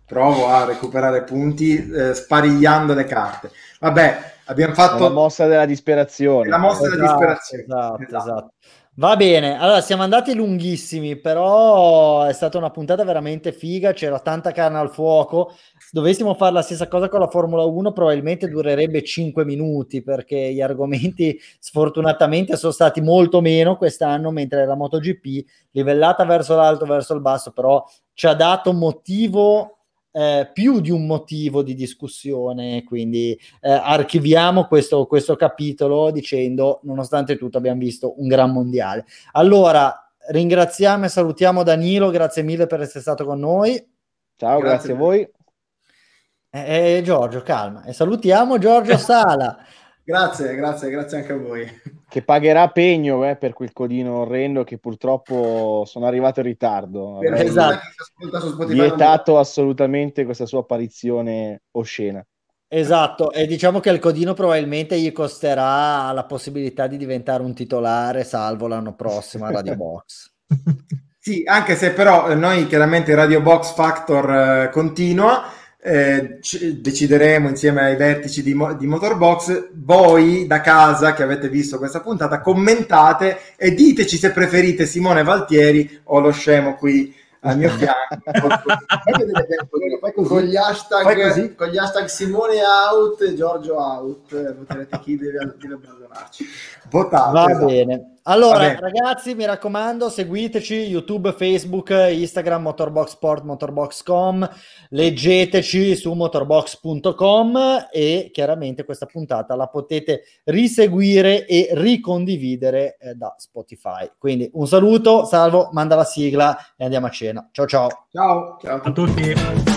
provo a recuperare punti eh, sparigliando le carte. Vabbè, abbiamo fatto la mossa della disperazione. La mossa esatto, della disperazione. Esatto, esatto. esatto. Va bene, allora siamo andati lunghissimi, però è stata una puntata veramente figa, c'era tanta carne al fuoco. Se dovessimo fare la stessa cosa con la Formula 1, probabilmente durerebbe 5 minuti, perché gli argomenti sfortunatamente sono stati molto meno quest'anno, mentre la MotoGP, livellata verso l'alto, verso il basso, però ci ha dato motivo eh, più di un motivo di discussione, quindi eh, archiviamo questo, questo capitolo dicendo, nonostante tutto, abbiamo visto un gran mondiale. Allora, ringraziamo e salutiamo Danilo, grazie mille per essere stato con noi. Ciao, grazie, grazie a voi. E, e Giorgio, calma. E salutiamo Giorgio Sala. Grazie, grazie, grazie anche a voi. Che pagherà pegno eh, per quel codino orrendo che purtroppo sono arrivato in ritardo. Esatto. vietato assolutamente questa sua apparizione oscena. Esatto, e diciamo che il codino probabilmente gli costerà la possibilità di diventare un titolare salvo l'anno prossimo a Radio Box. sì, anche se però noi chiaramente Radio Box Factor eh, continua eh, decideremo insieme ai vertici di, di Motorbox. Voi da casa che avete visto questa puntata, commentate e diteci se preferite Simone Valtieri o lo scemo qui al mio fianco. con, gli hashtag, con gli hashtag Simone out e Giorgio out, voterete chi deve, deve abbandonarci. Votate, Va esatto. bene. Allora, ragazzi, mi raccomando, seguiteci YouTube, Facebook, Instagram, Motorbox Sport, Motorbox.com, leggeteci su motorbox.com e chiaramente questa puntata la potete riseguire e ricondividere eh, da Spotify. Quindi un saluto, salvo, manda la sigla e andiamo a cena. Ciao ciao. Ciao, ciao a tutti.